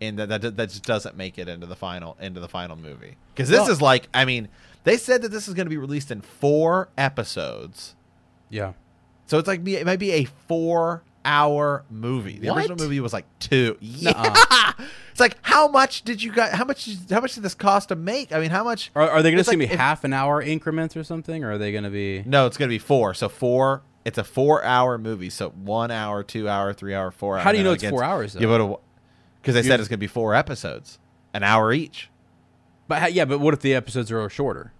and that that, that just doesn't make it into the final into the final movie? Because this is like i mean they said that this is going to be released in four episodes. Yeah, so it's like it might be a four hour movie the original movie was like two yeah Nuh-uh. it's like how much did you guys how much how much did this cost to make i mean how much are, are they gonna like be half an hour increments or something, or are they gonna be? No, it's gonna be four. So four. It's a four-hour movie. So one hour, two hour, three hour, four hour. How do you know it's against- four hours, though? To because they You- said it's gonna be four episodes, an hour each. But yeah, but what if the episodes are shorter?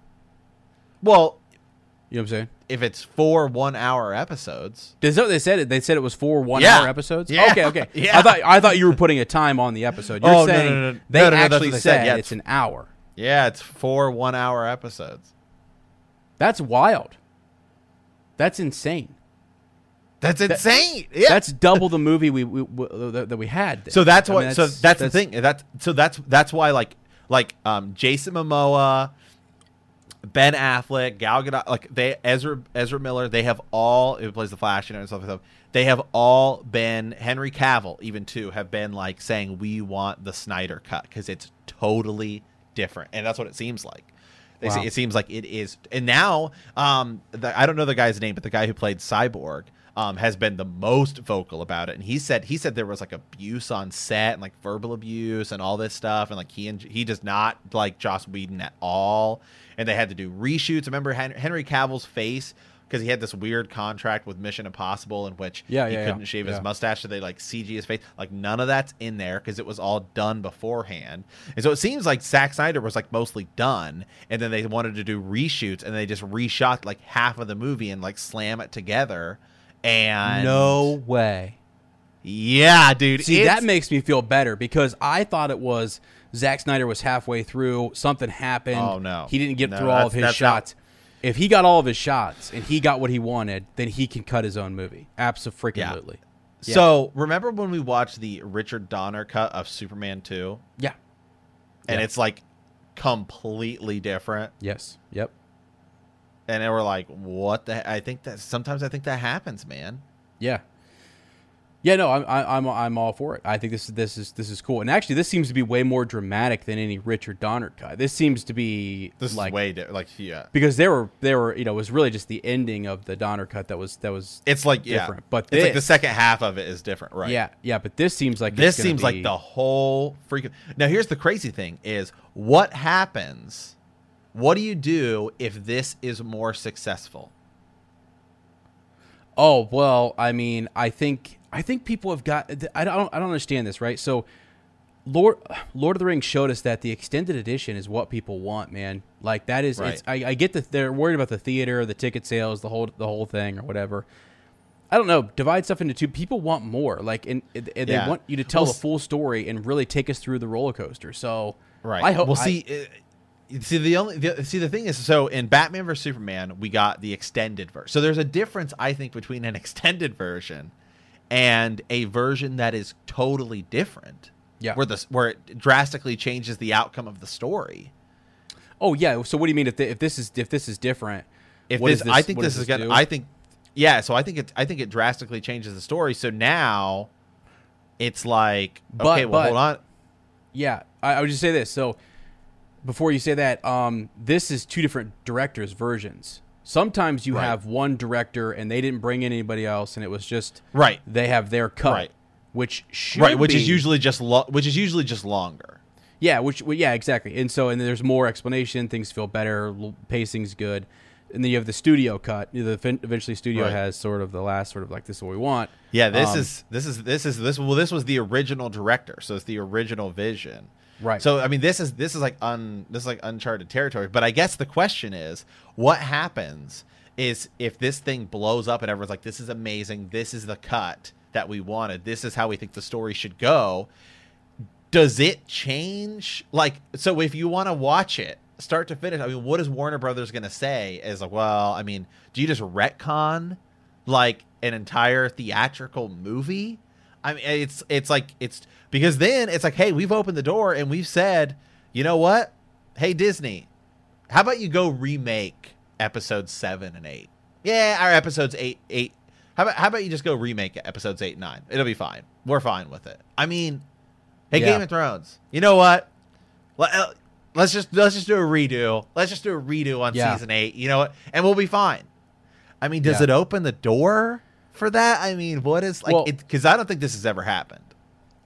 Well, You know what I'm saying? If it's four one-hour episodes, Is that what they said? It. They said it was four one Yeah. hour episodes. Yeah. Okay, okay. Yeah. I thought I thought you were putting a time on the episode. You're Oh, no, no, saying no, no. they No, no, no, that's actually what they said. said Yeah, it's it's- an hour. yeah, it's four one-hour episodes. That's wild. That's insane. That's insane. yeah. That's double the movie we, we, that that we had. then. So that's I what. mean, so that's, the thing. That's so that's that's why like like um Jason Momoa, Ben Affleck, Gal Gadot, like they Ezra Ezra Miller, they have all who plays the Flash and stuff. They have all been Henry Cavill, even too, have been like saying we want the Snyder cut because it's totally different, and that's what it seems like. They say it seems like it is, and now um the, I don't know the guy's name, but the guy who played Cyborg um, has been the most vocal about it, and he said he said there was like abuse on set and like verbal abuse and all this stuff, and like he and he does not like Joss Whedon at all, and they had to do reshoots. Remember Henry Cavill's face because he had this weird contract with Mission Impossible in which Yeah, he yeah, couldn't yeah. shave his mustache, so they like CG his face. Like none of that's in there because it was all done beforehand, and so it seems like Zack Snyder was like mostly done, and then they wanted to do reshoots, and they just reshot like half of the movie and like slam it together. And no way. yeah, dude. See, that makes me feel better because I thought it was Zack Snyder was halfway through, something happened. Oh, no. he didn't get No, through all of his that's not- shots. If he got all of his shots and he got what he wanted, then he can cut his own movie. Absolutely. Yeah. So remember when we watched the Richard Donner cut of Superman two, Yeah. and Yeah. it's like completely different, Yes. Yep. and we're like, what the? I think that sometimes I think that happens, man. Yeah. Yeah, no, I'm I'm I'm all for it. I think this is this is this is cool, and actually, this seems to be way more dramatic than any Richard Donner cut. This seems to be This like is way di- like yeah. because there were there were you know it was really just the ending of the Donner cut that was that was It's like yeah, different. But it's like the second half of it is different, right? yeah yeah. But this seems like This seems like the whole freaking. Now here's the crazy thing: is what happens? What do you do if this is more successful? Oh well, I mean, I think I think people have got. I don't I don't understand this, right? So, Lord Lord of the Rings showed us that the extended edition is what people want, man. Like that is. It's, I, I get that they're worried about the theater, the ticket sales, the whole the whole thing, or whatever. I don't know. Divide stuff into two. People want more. Like, and, and they Yeah. want you to tell Well, the full story and really take us through the roller coaster. So, Right. I hope. Well, I- see, uh, see the only the, see the thing is, so in Batman vs Superman, we got the extended version. So there's a difference, I think, between an extended version and a version that is totally different. Yeah. Where the where it drastically changes the outcome of the story. oh yeah. So what do you mean if, the, if this is if this is different? If this, does I think what this is gonna. do? I think, yeah. So I think it. I think it drastically changes the story. So now, it's like But- okay, well, but- hold on. Yeah, I, I would just say this. So before you say that, um, this is two different directors' versions. Sometimes you Right. have one director and they didn't bring in anybody else, and it was just Right. They have their cut, Right. which should Right, which is usually just lo- which is usually just longer. yeah, which well, yeah, exactly. And so and there's more explanation. Things feel better. Pacing's good. And then you have the studio cut. The eventually studio Right. has sort of the last sort of like this is what we want. Yeah, this Um, is this is this is this well this was the original director, so it's the original vision. Right. So I mean this is this is like un this is like uncharted territory, but I guess the question is what happens is if this thing blows up and everyone's like, "This is amazing. This is the cut that we wanted. This is how we think the story should go." Does it change? Like, so if you want to watch it start to finish, I mean, what is Warner Brothers going to say? Is like, well, I mean, do you just retcon like an entire theatrical movie? I mean, it's it's like it's because then it's like, hey, we've opened the door and we've said, you know what? Hey, Disney, how about you go remake episodes seven and eight? Yeah, our episodes eight eight. How about how about you just go remake episodes eight and nine? It'll be fine. We're fine with it. I mean, hey, Yeah. Game of Thrones. You know what? Let, uh, let's just let's just do a redo. Let's just do a redo on Yeah. season eight. You know what? And we'll be fine. I mean, does Yeah. it open the door for that? I mean, what is like? Well- Because I don't think this has ever happened.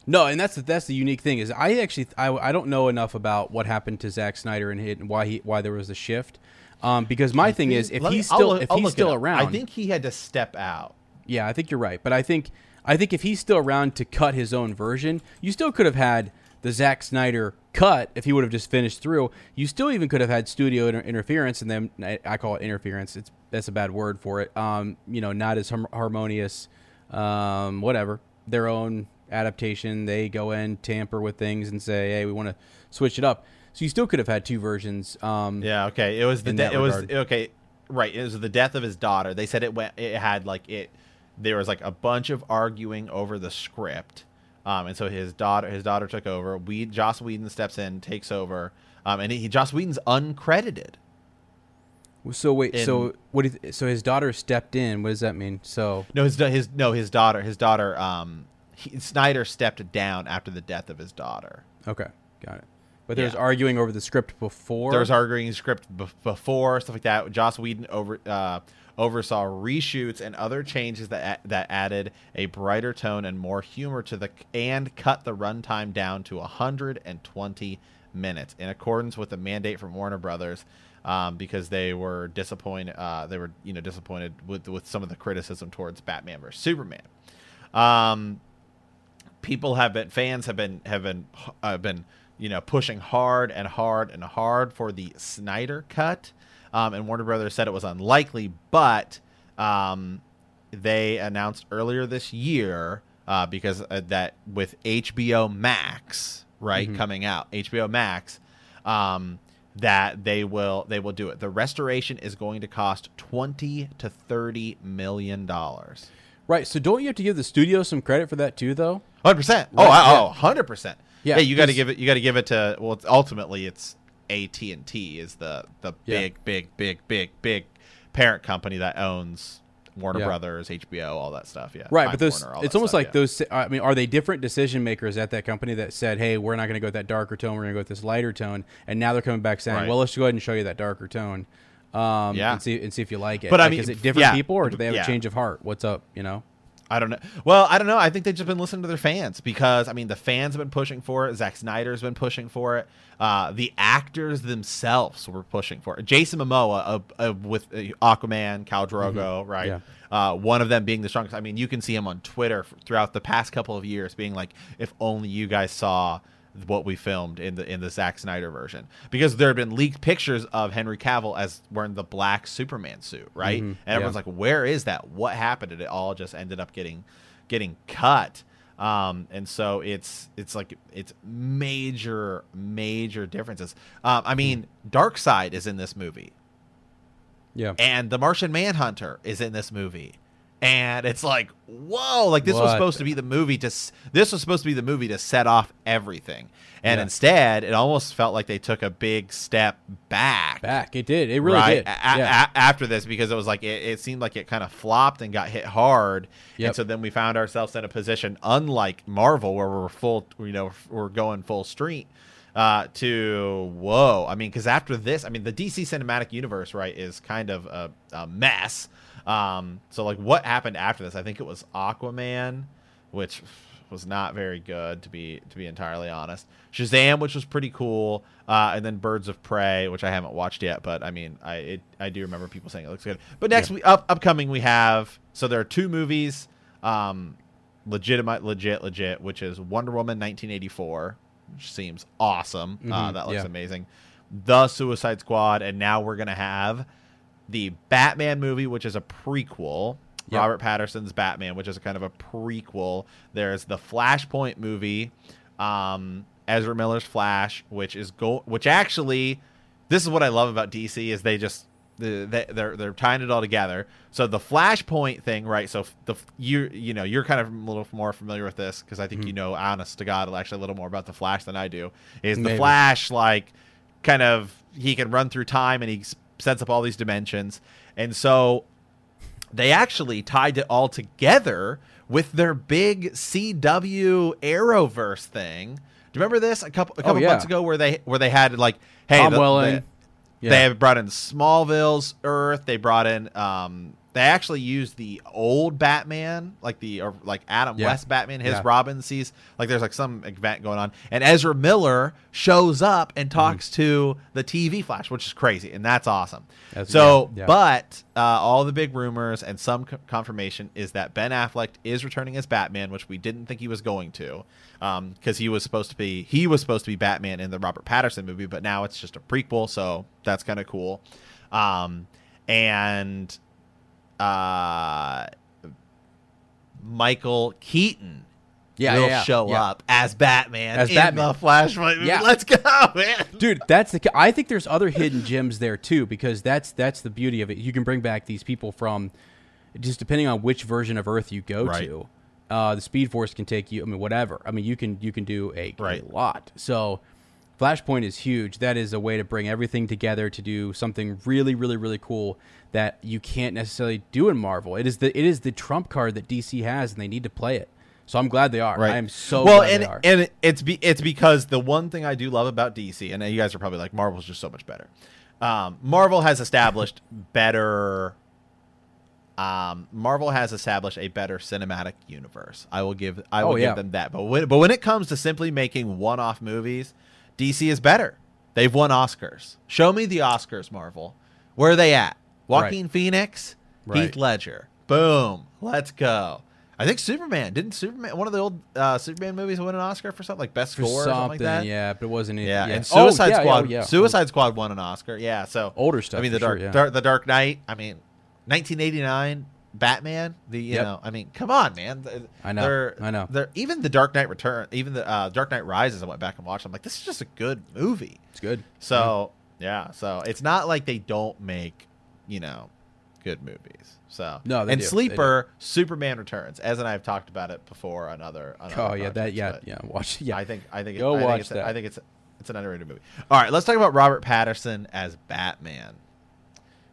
No, and that's the, that's the unique thing is I actually I, I don't know enough about what happened to Zack Snyder and hit and why he why there was a shift. Um, because my thing is if Let me- he's still look- if he's still around, I think he had to step out. Yeah, I think you're right. But I think I think if he's still around to cut his own version, you still could have had the Zack Snyder cut if he would have just finished through. You still even could have had studio inter- interference, and then I, I call it interference. It's that's a bad word for it. Um, you know, not as har- harmonious. Um, whatever their own adaptation. They go in, tamper with things, and say, "Hey, we want to switch it up." So you still could have had two versions. Um, Yeah, okay. It was the de- it was okay. Right, it was the death of his daughter. They said it went. It had like it. There was like a bunch of arguing over the script, um, and so his daughter his daughter took over. We Joss Whedon steps in, takes over, um, and he Joss Whedon's uncredited. So wait, In- so what? do you- so his daughter stepped in. What does that mean? So No, his his no his daughter his daughter um he, Snyder stepped down after the death of his daughter. Okay, got it. But there's Yeah. arguing over the script before. There was arguing script b- before stuff like that. Joss Whedon over uh, oversaw reshoots and other changes that that added a brighter tone and more humor to the and cut the runtime down to 120 minutes in accordance with the mandate from Warner Brothers. Um, because they were disappointed, uh, they were you know disappointed with with some of the criticism towards Batman versus Superman. Um, people have been fans have been have been have been you know pushing hard and hard and hard for the Snyder cut, um, and Warner Brothers said it was unlikely, but um, they announced earlier this year uh, because uh, that with HBO Max right coming out, HBO Max. Um, that they will they will do it. The restoration is going to cost twenty to thirty million dollars. right. So don't you have to give the studio some credit for that too, though? Hundred percent. Oh. Oh, hundred percent. Yeah, Yeah, you got to give it. You got to give it to. Well, it's, ultimately, it's AT and T is the the Yeah. big, big, big, big, big parent company that owns Warner Yeah. Brothers, HBO, all that stuff. Yeah, Right, Time but those Warner, it's almost stuff, like yeah. those. I mean, are they different decision makers at that company that said, "Hey, we're not going to go with that darker tone. We're going to go with this lighter tone," and now they're coming back saying, Right. "Well, let's go ahead and show you that darker tone." Um, Yeah. and see and see if you like it. But I mean, is it different yeah, people or do they have a change of heart? What's up? You know? I don't know. Well, I don't know. I think they've just been listening to their fans because I mean the fans have been pushing for it. Zack Snyder's been pushing for it. Uh, the actors themselves were pushing for it. Jason Momoa uh, uh, with uh, Aquaman, Khal Drogo, right? Yeah. Uh, one of them being the strongest. I mean, you can see him on Twitter f- throughout the past couple of years, being like, "If only you guys saw." What we filmed in the in the Zack Snyder version, because there had been leaked pictures of Henry Cavill as wearing the black Superman suit, right? And everyone's yeah. like, where is that? What happened? And it all just ended up getting getting cut. Um, and so it's it's like it's major major differences. Um, I mean, Darkseid is in this movie, Yeah. and The Martian Manhunter is in this movie, and it's like whoa, like this was supposed to be the movie to this was supposed to be the movie to set off everything, and Yeah. instead it almost felt like they took a big step back Back. It did. It really right did. a- yeah. a- after this because it was like it, it seemed like it kind of flopped and got hit hard Yep. and so then we found ourselves in a position unlike marvel where we're full you know we're going full street uh to whoa i mean because after this i mean the dc cinematic universe right is kind of a, a mess um so like what happened after this i think it was aquaman which was not very good to be to be entirely honest. Shazam, which was pretty cool, uh, and then Birds of Prey, which I haven't watched yet, but I mean, I it, I do remember people saying it looks good. But next we up upcoming we have so there are two movies, um, legitimate, legit, legit, which is Wonder Woman 1984, which seems awesome. uh, Mhm, that looks yeah. amazing. The Suicide Squad, and now we're gonna have the Batman movie, which is a prequel. Yep. Robert Pattinson's Batman, which is a kind of a prequel. There's the Flashpoint movie, um, Ezra Miller's Flash, which is go, which actually, this is what I love about DC is they just the they, they're they're tying it all together. So the Flashpoint thing, right? So the you you know you're kind of a little more familiar with this because I think you know, honest to God, actually a little more about the Flash than I do. Is the Maybe. Flash like kind of he can run through time and he s- sets up all these dimensions, and so they actually tied it all together with their big CW Arrowverse thing. Do you remember this a couple a couple yeah. months ago where they where they had like hey Tom the- Welling. the- Yeah. they have brought in Smallville's Earth. They brought in um they actually used the old Batman, like the or like Adam Yeah. West Batman, his Yeah. Robin sees like there's like some event going on. And Ezra Miller shows up and talks to the TV Flash, which is crazy, and that's awesome. That's- so yeah, but uh, all the big rumors and some co- confirmation is that Ben Affleck is returning as Batman, which we didn't think he was going to, because he was supposed to be he was supposed to be Batman in the Robert Pattinson movie, but now it's just a prequel, so that's kind of cool. Um, and uh, Michael Keaton Yeah, will yeah, yeah, show yeah. up as Batman As in Batman. the Flashpoint movie. Yeah. Let's go, man. dude that's the i think there's other hidden gems there too because that's that's the beauty of it you can bring back these people from just depending on which version of earth you go Right. to uh, the speed force can take you i mean whatever i mean you can you can do a, a lot so flashpoint is huge that is a way to bring everything together to do something really really really cool that you can't necessarily do in marvel it is the it is the trump card that dc has and they need to play it so i'm glad they are Right. i am so well, glad and they are and it's be, it's because the one thing I do love about DC, and you guys are probably like Marvel's just so much better. Um, Marvel has established better. Um, Marvel has established a better cinematic universe. I will give I will Oh, yeah. give them that. But when but when it comes to simply making one-off movies, DC is better. They've won Oscars. Show me the Oscars, Marvel. Where are they at? Joaquin Phoenix, Right. Heath Ledger. Boom. Let's go. I think Superman didn't Superman one of the old uh, Superman movies win an Oscar for something like best for score or something like that. yeah but it wasn't it Yeah, yeah. and Oh, Suicide yeah, yeah, Squad. yeah. Suicide Squad won an Oscar. Yeah, so Older stuff, I mean, the Dark, sure. Dark, the Dark Knight. I mean, 1989 Batman. The you Yep. know, I mean, come on, man. I know, They're, I know. They're, even the Dark Knight Return, even the uh, Dark Knight Rises. I went back and watched. I'm like, this is just a good movie. It's good. So yeah, so it's not like they don't make you know good movies. So No, and do. Sleeper, Superman Returns. Ez and I have talked about it before on other. On Oh other yeah, that yeah yeah. Watch yeah. I think I think Go I think watch it's a- that. I think it's it's an underrated movie. All right, let's talk about Robert Pattinson as Batman.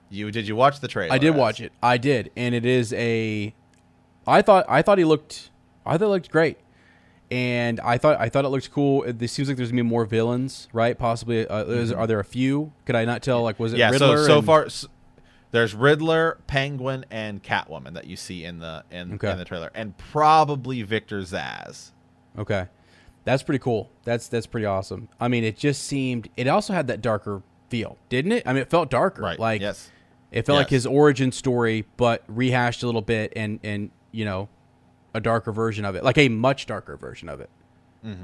You did you watch the trailer? I did watch it. I did, and it is a. I thought I thought he looked. I thought it looked great, and I thought I thought it looked cool. It, it seems like there's gonna be more villains, right? Possibly. Uh, is, are there a few? Could I not tell? Like, was it Mm-hmm. Yeah. Riddler? so so and- far, s- there's Riddler, Penguin, and Catwoman that you see in the in, Okay. in the trailer, and probably Victor Zsasz. Okay, that's pretty cool. That's that's pretty awesome. I mean, it just seemed. It also had that darker feel, didn't it? I mean, it felt darker. Right. Like yes. It felt like his origin story, but rehashed a little bit, and and you know, a darker version of it, like a much darker version of it.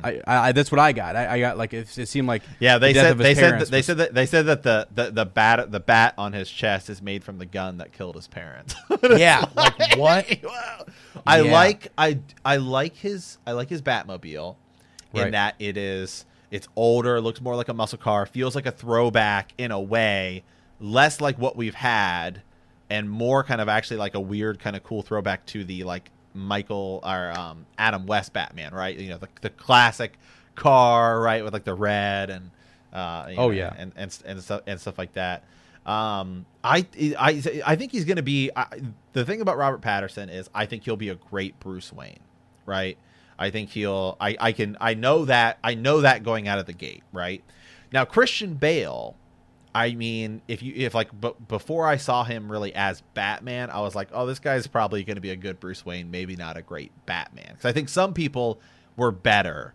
I, I that's what I got. I, I got like it, it seemed like Mm-hmm. Yeah, they the said they said that, they was- said that they said that the, the, the bat the bat on his chest is made from the gun that killed his parents. yeah, like what? Wow. I Yeah. like I I like his I like his Batmobile in Right. that it is it's older, looks more like a muscle car, feels like a throwback in a way, less like what we've had, and more kind of actually like a weird kind of cool throwback to the like Michael or um, Adam West Batman, right? You know, the, the classic car, right, with like the red and uh, Oh, know, yeah. and and and stuff and stuff like that. Um, I I I think he's going to be. I, the thing about Robert Pattinson is I think he'll be a great Bruce Wayne, right? I think he'll. I I can. I know that. I know that going out of the gate, right? Now Christian Bale. I mean, if you if like but before I saw him really as Batman, I was like, oh, this guy's probably going to be a good Bruce Wayne, maybe not a great Batman. Because I think some people were better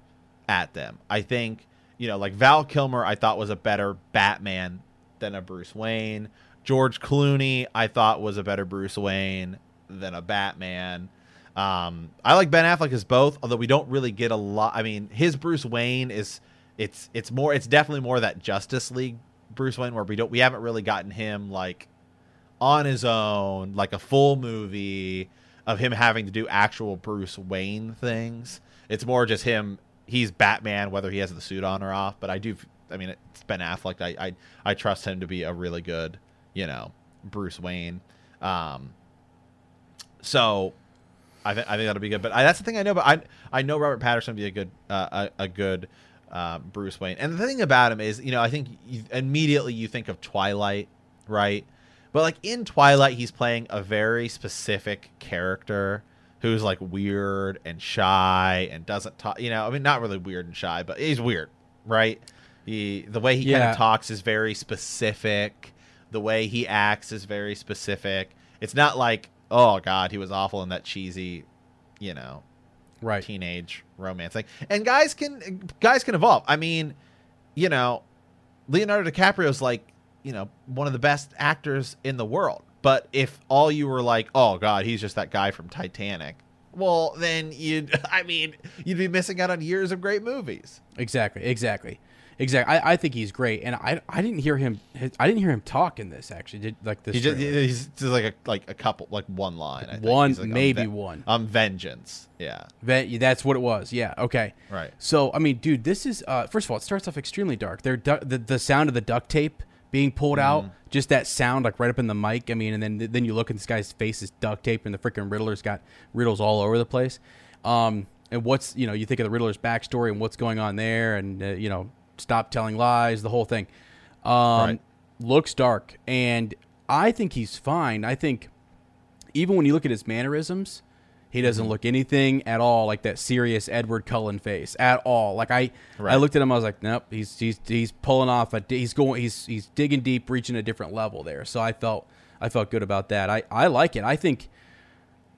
at them. I think you know, like Val Kilmer, I thought was a better Batman than a Bruce Wayne. George Clooney, I thought was a better Bruce Wayne than a Batman. Um, I like Ben Affleck as both, although we don't really get a lot. I mean, his Bruce Wayne is it's it's more it's definitely more that Justice League Bruce Wayne where we don't we haven't really gotten him like on his own, like a full movie of him having to do actual Bruce Wayne things. It's more just him. He's Batman, whether he has the suit on or off. But I do. I mean, it's Ben Affleck. I I, I trust him to be a really good, you know, Bruce Wayne. Um, so I think I think that'll be good. But I, that's the thing I know. But I I know Robert Pattinson will be a good uh, a, a good uh, Bruce Wayne. And the thing about him is, you know, I think you, immediately you think of Twilight, right? But like in Twilight, he's playing a very specific character who's like weird and shy and doesn't talk. You know, I mean, not really weird and shy, but he's weird, right? He the way he kind of talks is very specific. The way he acts is very specific. It's not like, oh god, he was awful in that cheesy, you know, Right. teenage romance thing. And guys can guys can evolve. I mean, you know, Leonardo DiCaprio's like, you know, one of the best actors in the world. But if all you were like, "Oh god, he's just that guy from Titanic." Well, then you'd I mean, you'd be missing out on years of great movies. Exactly. Exactly. Exactly. I, I think he's great, and I I didn't hear him. I didn't hear him talk in this actually. Did like this? He just, trailer. he's just like a like a couple like one line. I think. One, like, "I'm maybe ve- one. I'm vengeance. Yeah. That, that's what it was. Yeah. Okay. Right. So I mean, dude, this is uh, first of all, it starts off extremely dark. They're du- the the sound of the duct tape being pulled Mm-hmm. out, just that sound like right up in the mic. I mean, and then then you look at this guy's face is duct tape, and the freaking Riddler's got riddles all over the place. Um, and what's you know you think of the Riddler's backstory and what's going on there, and uh, you know stop telling lies, the whole thing. Um, Right. Looks dark, and I think he's fine. I think even when you look at his mannerisms, he doesn't Mm-hmm. look anything at all like that serious Edward Cullen face at all. Like I, I looked at him, I was like, nope, he's he's he's pulling off a he's going he's he's digging deep, reaching a different level there. So I felt I felt good about that. I I like it. I think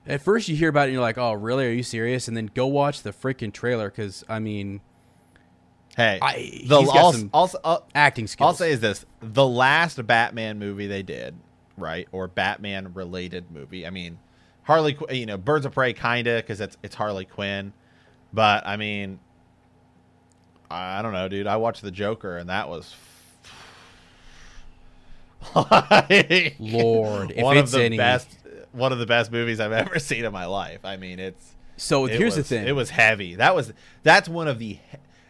at first you hear about it and you're like, oh really? Are you serious? And then go watch the freaking trailer because I mean Hey, I- the also, also uh, acting skills. I'll say is this: the last Batman movie they did, right, or Batman related movie. I mean, Harley, you know, Birds of Prey, kinda, because it's it's Harley Quinn, but I mean, I don't know, dude. I watched the Joker, and that was. like, Lord, if one of it's the any- best, one of the best movies I've ever seen in my life. I mean, it's so it here's was- the thing. It was heavy. That was that's one of the he-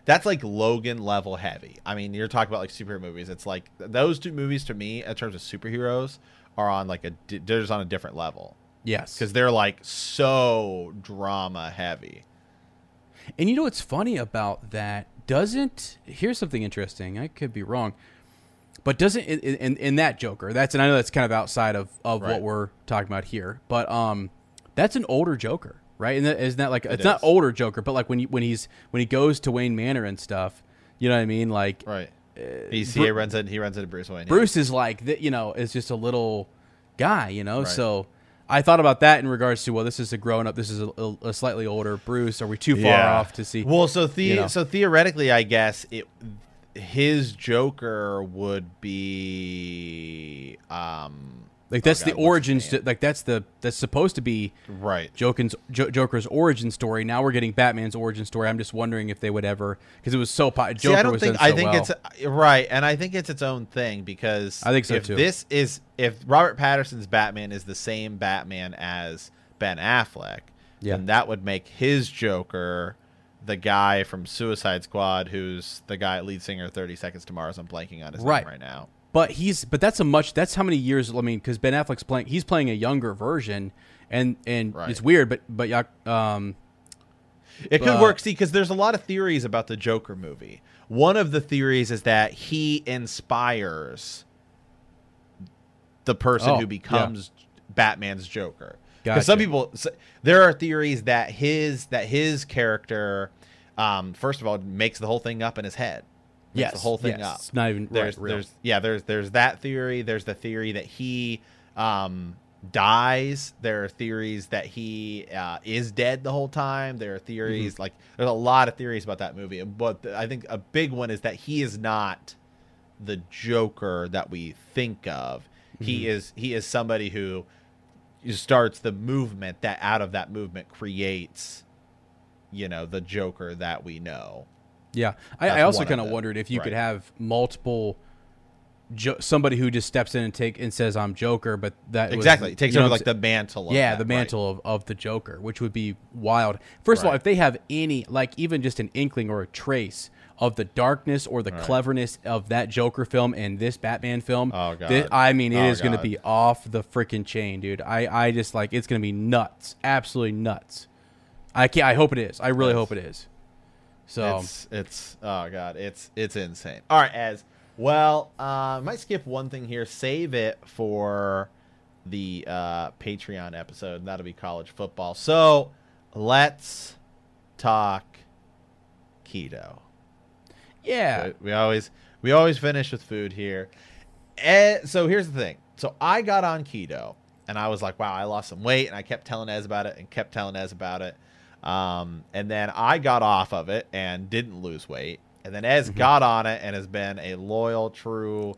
that's like Logan level heavy. I mean, you're talking about like superhero movies. It's like those two movies to me, in terms of superheroes, are on like a they're just on a different level yes, because they're like so drama heavy. And you know what's funny about that? Doesn't here's something interesting. I could be wrong, but doesn't in, in, in that Joker? That's and I know that's kind of outside of, of what we're talking about here, but um, that's an older Joker, right? And that, isn't that like it's not older Joker, but like when you, when he's when he goes to Wayne Manor and stuff, you know what I mean? Like Right. He's, Bru- he runs it. He runs into Bruce Wayne. yeah. Bruce is like that, you know, is just a little guy, you know. Right. So I thought about that in regards to well, this is a grown up, this is a, a, a slightly older Bruce. Are we too far Yeah. off to see? Well, so the you know. so theoretically, I guess it his Joker would be um Like that's oh the God, his origins. name? like that's the that's supposed to be right. Joker's jo- Joker's origin story. Now we're getting Batman's origin story. I'm just wondering if they would ever because it was so po- Joker See, I don't was think so I think well. it's right, and I think it's its own thing because I think so, if too. This is if Robert Pattinson's Batman is the same Batman as Ben Affleck, Yeah. then that would make his Joker the guy from Suicide Squad, who's the guy lead singer Thirty Seconds to Mars. I'm blanking on his Right. name right now. But he's but that's a much that's how many years. I mean, because Ben Affleck's playing he's playing a younger version, and and Right. it's weird. But but yeah, um, It could work, see, because there's a lot of theories about the Joker movie. One of the theories is that he inspires the person Oh, who yeah. becomes Batman's Joker. Gotcha. Because some people, there are theories that his that his character, um, first of all, makes the whole thing up in his head. Yes, the whole thing yes, up. It's not even there's right, there's yeah there's there's that theory. There's the theory that he um dies. There are theories that he uh, is dead the whole time. There are Mm-hmm. theories like there's a lot of theories about that movie. But i think a big one is that he is not the joker that we think of. Mm-hmm. he is he is somebody who starts the movement that out of that movement creates you know the joker that we know Yeah, I, I also kind of wondered if you could have multiple jo- somebody who just steps in and take and says I'm Joker, but that was- exactly. It takes you know like the mantle. Of yeah, that, the right. mantle of, of the Joker, which would be wild. First of all, if they have any, like even just an inkling or a trace of the darkness or the cleverness of that Joker film and this Batman film, Oh, God. thi- I mean, it oh, is Oh, going to be off the freaking chain, dude. I, I just like it's going to be nuts, absolutely nuts. I can't. I hope it is. I really Yes. hope it is. So It's it's oh god, it's it's insane. All right, as well, uh, might skip one thing here. Save it for the uh, Patreon episode. and That'll be college football. So let's talk keto. yeah, We- We always we always finish with food here. Eh, so here's the thing. So I got on keto and I was like, wow, I lost some weight, and I kept telling Ez about it and kept telling Ez about it. Um, and then I got off of it and didn't lose weight. And then Ez got on it and has been a loyal, true,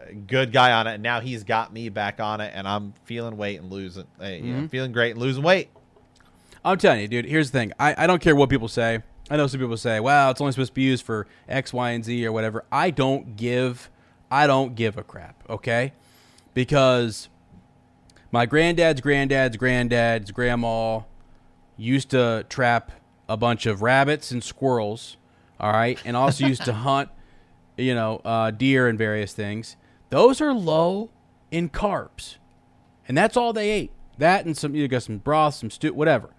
uh, good guy on it. And now he's got me back on it, and I'm feeling weight and losing, uh, you know, feeling great and losing weight. I'm telling you, dude. Here's the thing. I, I don't care what people say. I know some people say, "Well, it's only supposed to be used for X, Y, and Z or whatever." I don't give. I don't give a crap. Okay, because my granddad's granddad's granddad's grandma used to trap a bunch of rabbits and squirrels. All right, and also used to hunt, you know, uh, deer and various things. Those are low in carbs and that's all they ate. That and some you got some broth, some stew, whatever.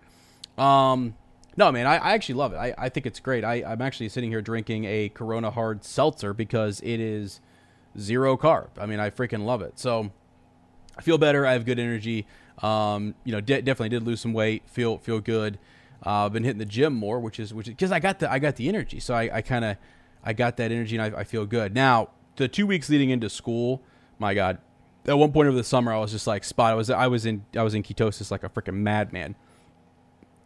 Um, no, man, I, I actually love it. I, I think it's great. I, I'm actually sitting here drinking a Corona Hard Seltzer because it is zero carb. I mean, I freaking love it. So I feel better. I have good energy. Um, you know, de- definitely did lose some weight. Feel feel good. Uh, I've been hitting the gym more, which is which because I got the I got the energy. So I, I kind of I got that energy and I, I feel good. Now the two weeks leading into school, my God, at one point over the summer I was just like spot. I was I was in I was in ketosis like a freaking madman.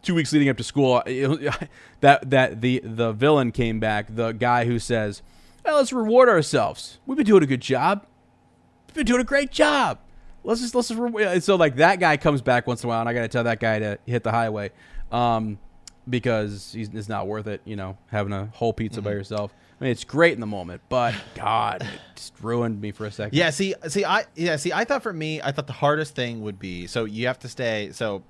Two weeks leading up to school, that that the the villain came back. The guy who says, "Let's reward ourselves. We've been doing a good job. We've been doing a great job. Let's just let's just so like that guy comes back once in a while, and I got to tell that guy to hit the highway, um, because he's it's not worth it. You know, having a whole pizza by yourself. I mean, it's great in the moment, but God, it just ruined me for a second. Yeah, see, see, I yeah, see, I thought for me, I thought the hardest thing would be so you have to stay. So,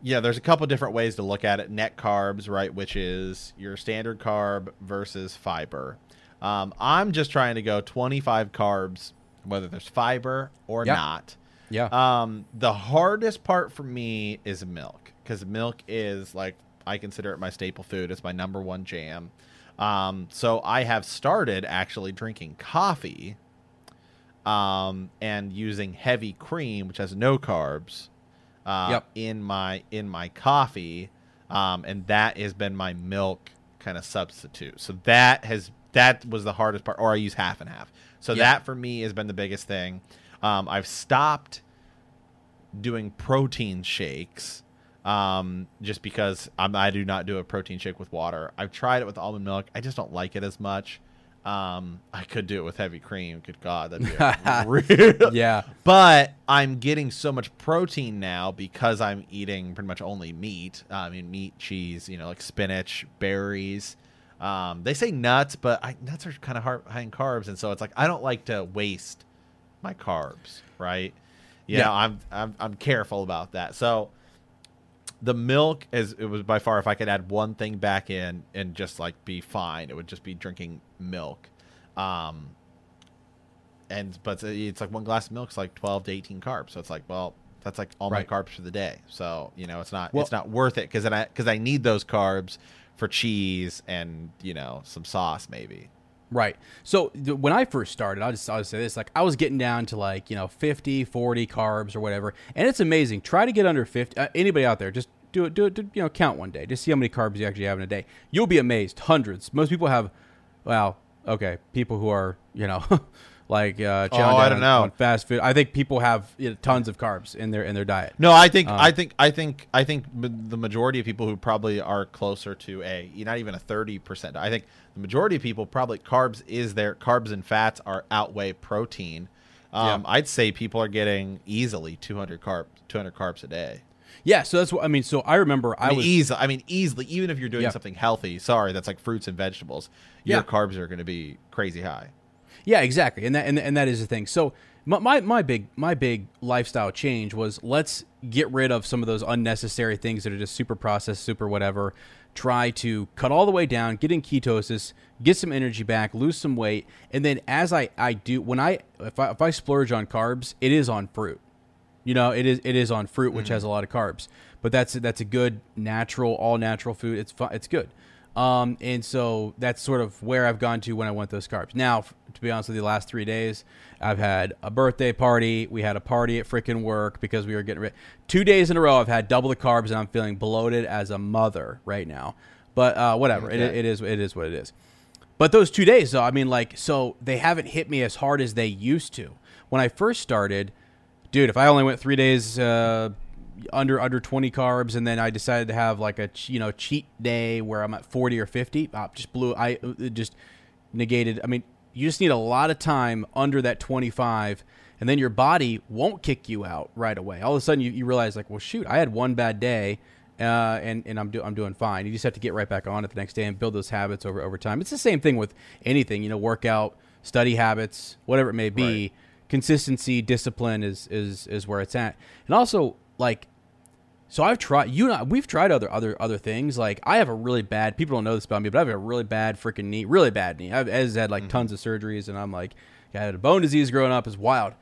yeah, there's a couple different ways to look at it. Net carbs, right, which is your standard carb versus fiber. Um, I'm just trying to go 25 carbs, whether there's fiber or Yeah. not. yeah, Um, the hardest part for me is milk because milk is like I consider it my staple food. It's my number one jam. Um, so I have started actually drinking coffee, um, and using heavy cream, which has no carbs, uh, Yep. in my in my coffee, um, and that has been my milk kind of substitute. So that has that was the hardest part, or I use half and half. So Yeah. that for me has been the biggest thing. Um, I've stopped doing protein shakes um, just because I'm, I do not do a protein shake with water. I've tried it with almond milk. I just don't like it as much. Um, I could do it with heavy cream. Good God, that'd be real. yeah, But I'm getting so much protein now because I'm eating pretty much only meat. Uh, I mean, meat, cheese, you know, like spinach, berries. Um, they say nuts, but I, nuts are kind of high in carbs, and so it's like I don't like to waste my carbs, right? You Yeah. know, I'm I'm I'm careful about that. So the milk is it was by far if I could add one thing back in and just like be fine, it would just be drinking milk. Um, and but it's like one glass of milk is like 12 to 18 carbs so it's like well that's like all Right. my carbs for the day so you know it's not Well- it's not worth it because i because i need those carbs for cheese and you know some sauce maybe Right. So th- when I first started, I'll just I'll just say this: like I was getting down to like you know 50, 40 carbs or whatever, and it's amazing. Try to get under fifty. Uh, anybody out there, just do it. Do it. do- You know, count one day. Just see how many carbs you actually have in a day. You'll be amazed. Hundreds. Most people have. Well, okay, people who are you know. Like uh, Oh, I don't know. on fast food. I think people have you know, tons of carbs in their in their diet. no i think Um, i think i think i think the majority of people who probably are closer to a not even a 30% i think the majority of people probably carbs is their carbs and fats are outweigh protein um, Yeah. i'd say people are getting easily 200 carbs 200 carbs a day Yeah. So that's what I mean. So I remember I, I mean, was easily. I mean, easily. Even if you're doing Yeah. something healthy, sorry, that's like fruits and vegetables. Your Yeah. carbs are going to be crazy high. Yeah, exactly, and that and, and that is the thing. So my, my my big my big lifestyle change was let's get rid of some of those unnecessary things that are just super processed, super whatever. Try to cut all the way down, get in ketosis, get some energy back, lose some weight, and then as I I do when I if I if I splurge on carbs, it is on fruit. You know, it is it is on fruit, which has a lot of carbs, but that's that's a good natural, all natural food. It's fun, it's good. Um, and so that's sort of where I've gone to when I want those carbs. Now, to be honest with you, the last three days, I've had a birthday party. We had a party at freaking work because we were getting ready. Two days in a row, I've had double the carbs, and I'm feeling bloated as a mother right now. But uh, whatever, it, it is it is what it is. But those two days, though, I mean, like, so they haven't hit me as hard as they used to. When I first started, dude, if I only went three days uh, under under twenty carbs, and then I decided to have like a you know cheat day where I'm at forty or fifty, I just blew. I just negated. I mean, you just need a lot of time under that twenty five. And then your body won't kick you out right away. All of a sudden, you, you realize, like, well, shoot, I had one bad day, uh, and and I'm do, I'm doing fine. You just have to get right back on it the next day and build those habits over over time. It's the same thing with anything, you know, workout, study habits, whatever it may be. Right. Consistency, discipline is is is where it's at, and also like. So I've tried you and I, we've tried other other other things. Like I have a really bad people don't know this about me, but I have a really bad freaking knee, really bad knee. I'veEz had like tons of surgeries, and I'm like, I had a bone disease growing up. is wild.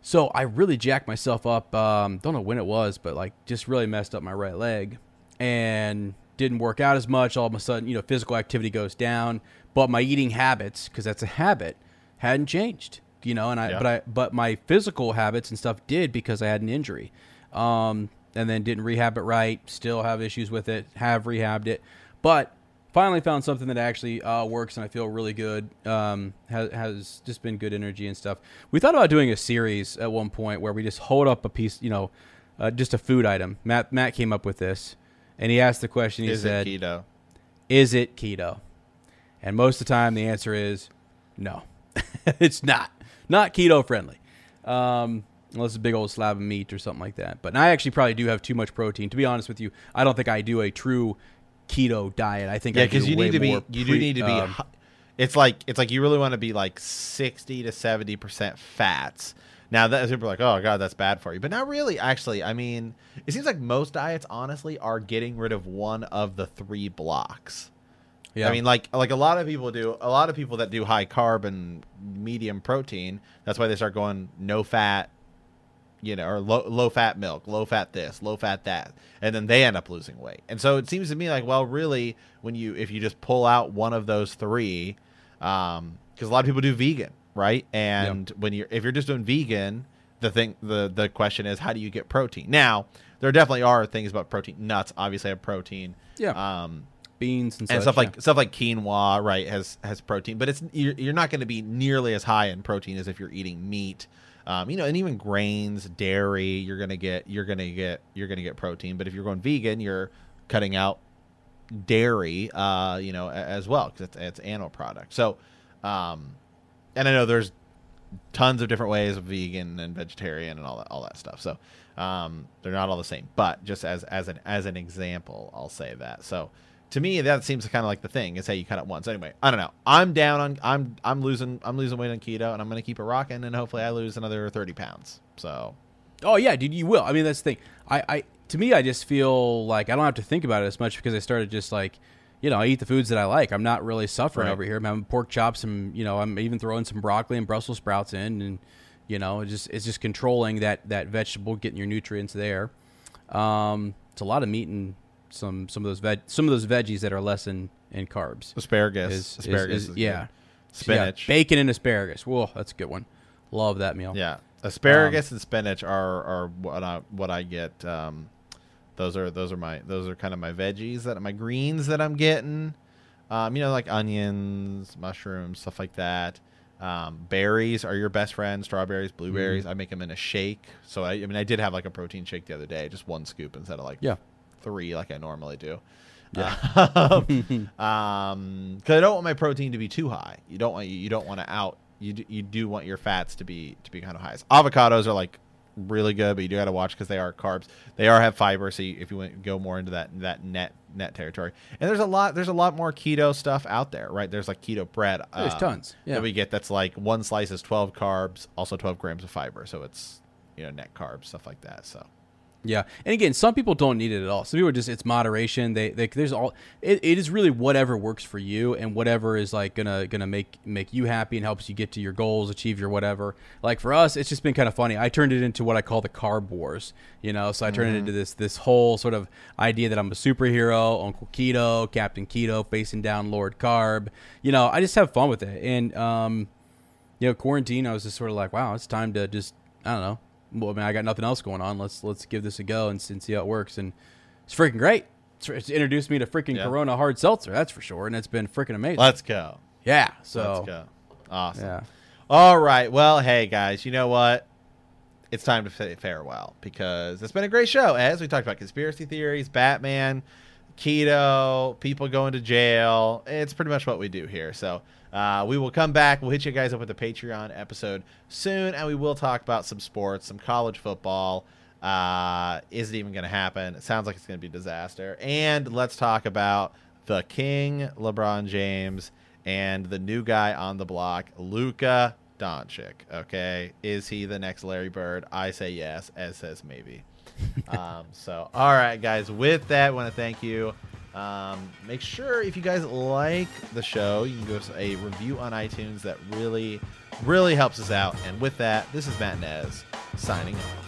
So I really jacked myself up. Um, don't know when it was, but like just really messed up my right leg and didn't work out as much. All of a sudden, you know, physical activity goes down, but my eating habits, because that's a habit, hadn't changed. You know, and I Yeah. but I but my physical habits and stuff did because I had an injury, um, and then didn't rehab it right. Still have issues with it. Have rehabbed it, but finally found something that actually uh, works and I feel really good. Um, has, has just been good energy and stuff. We thought about doing a series at one point where we just hold up a piece, you know, uh, just a food item. Matt Matt came up with this, and he asked the question. He Is said, it keto? "Is it keto?" And most of the time, the answer is no. it's not. Not keto friendly. Um, unless it's a big old slab of meat or something like that. But I actually probably do have too much protein. To be honest with you, I don't think I do a true keto diet. I think Yeah, I do because you need to be. You pre- do need to be. um, it's like it's like you really want to be like sixty to seventy percent fats. Now that people are like, oh god, that's bad for you, but not really. Actually, I mean, it seems like most diets, honestly, are getting rid of one of the three blocks. yeah. I mean, like like a lot of people do. A lot of people that do high carb and medium protein. That's why they start going no fat, you know, or low low fat milk, low fat this, low fat that, and then they end up losing weight. And so it seems to me like, well, really, when you if you just pull out one of those three, because a lot of people do vegan, right? And when you're if you're just doing vegan, the thing the the question is how do you get protein? Now there definitely are things about protein. Nuts obviously have protein. Yeah. Um, beans and, and such, stuff like yeah. stuff like quinoa, right, has has protein, but it's you're, you're not going to be nearly as high in protein as if you're eating meat. Um, you know, and even grains, dairy, you're gonna get you're gonna get you're gonna get protein. But if you're going vegan, you're cutting out dairy, uh, you know, as well because it's, it's animal product. So, um, and I know there's tons of different ways of vegan and vegetarian and all that all that stuff. So, um, they're not all the same. But just as as an as an example, I'll say that. So, to me, that seems kind of like the thing is how you cut it once. Anyway, I don't know. I'm down on I'm I'm losing I'm losing weight on keto, and I'm gonna keep it rocking, and hopefully I lose another thirty pounds. So, Oh yeah, dude, you will. I mean, that's the thing. I, I to me, I just feel like I don't have to think about it as much because I started just like, you know, I eat the foods that I like. I'm not really suffering Right. over here. I'm having pork chops and you know, I'm even throwing some broccoli and Brussels sprouts in, and you know, it just it's just controlling that that vegetable, getting your nutrients there. Um, it's a lot of meat and some some of those veg some of those veggies that are less in in carbs. asparagus, Is- asparagus, is- is yeah. good. Yeah, spinach, bacon and asparagus. Whoa, that's a good one. Love that meal. Yeah, asparagus and spinach are are what I what I get. Um, those are those are my those are kind of my veggies that my greens that I'm getting. Um, you know, like onions, mushrooms, stuff like that. Um, berries are your best friend. Strawberries, blueberries. Mm-hmm. I make them in a shake. So I, I mean, I did have like a protein shake the other day, just one scoop instead of like Yeah. Three like I normally do. Yeah. um, because I don't want my protein to be too high. You don't want you don't want to out. You do, you do want your fats to be to be kind of high. Avocados are like really good, but you do got to watch because they are carbs. They are have fiber, so you, if you want go more into that that net net territory, and there's a lot there's a lot more keto stuff out there, right? There's like keto bread. There's um, tons, yeah. That we get that's like one slice is 12 carbs, also 12 grams of fiber, so it's you know net carbs stuff like that. So Yeah, and again, some people don't need it at all. Some people are just it's moderation. They, they there's all it, it is really whatever works for you and whatever is like gonna gonna make make you happy and helps you get to your goals, achieve your whatever. Like for us, it's just been kind of funny. I turned it into what I call the carb wars. You know, so I turned it into this this whole sort of idea that I'm a superhero, Uncle Keto, Captain Keto, facing down Lord Carb. You know, I just have fun with it, and um, you know, quarantine, I was just sort of like, wow, it's time to just, I don't know. Well, I mean, I got nothing else going on. Let's let's give this a go and, and see how it works. And it's freaking great. It's, it's introduced me to freaking Yeah. Corona hard seltzer. That's for sure, and it's been freaking amazing. let's go. yeah. So Let's go. Awesome. yeah. All right. Well, hey guys, you know what? It's time to say farewell because it's been a great show. As we talked about conspiracy theories, Batman, keto, people going to jail. It's pretty much what we do here. So uh, we will come back. We'll hit you guys up with a Patreon episode soon, and we will talk about some sports, some college football. Uh, is it even going to happen? It sounds like it's going to be a disaster. And let's talk about the King, LeBron James, and the new guy on the block, Luka Doncic. Okay, is he the next Larry Bird? I say yes. Ez says maybe. um, so, all right, guys. With that, I want to thank you. Um, make sure if you guys like the show, you can give us a review on iTunes. That really, really helps us out. And with that, this is Matt Nez signing off.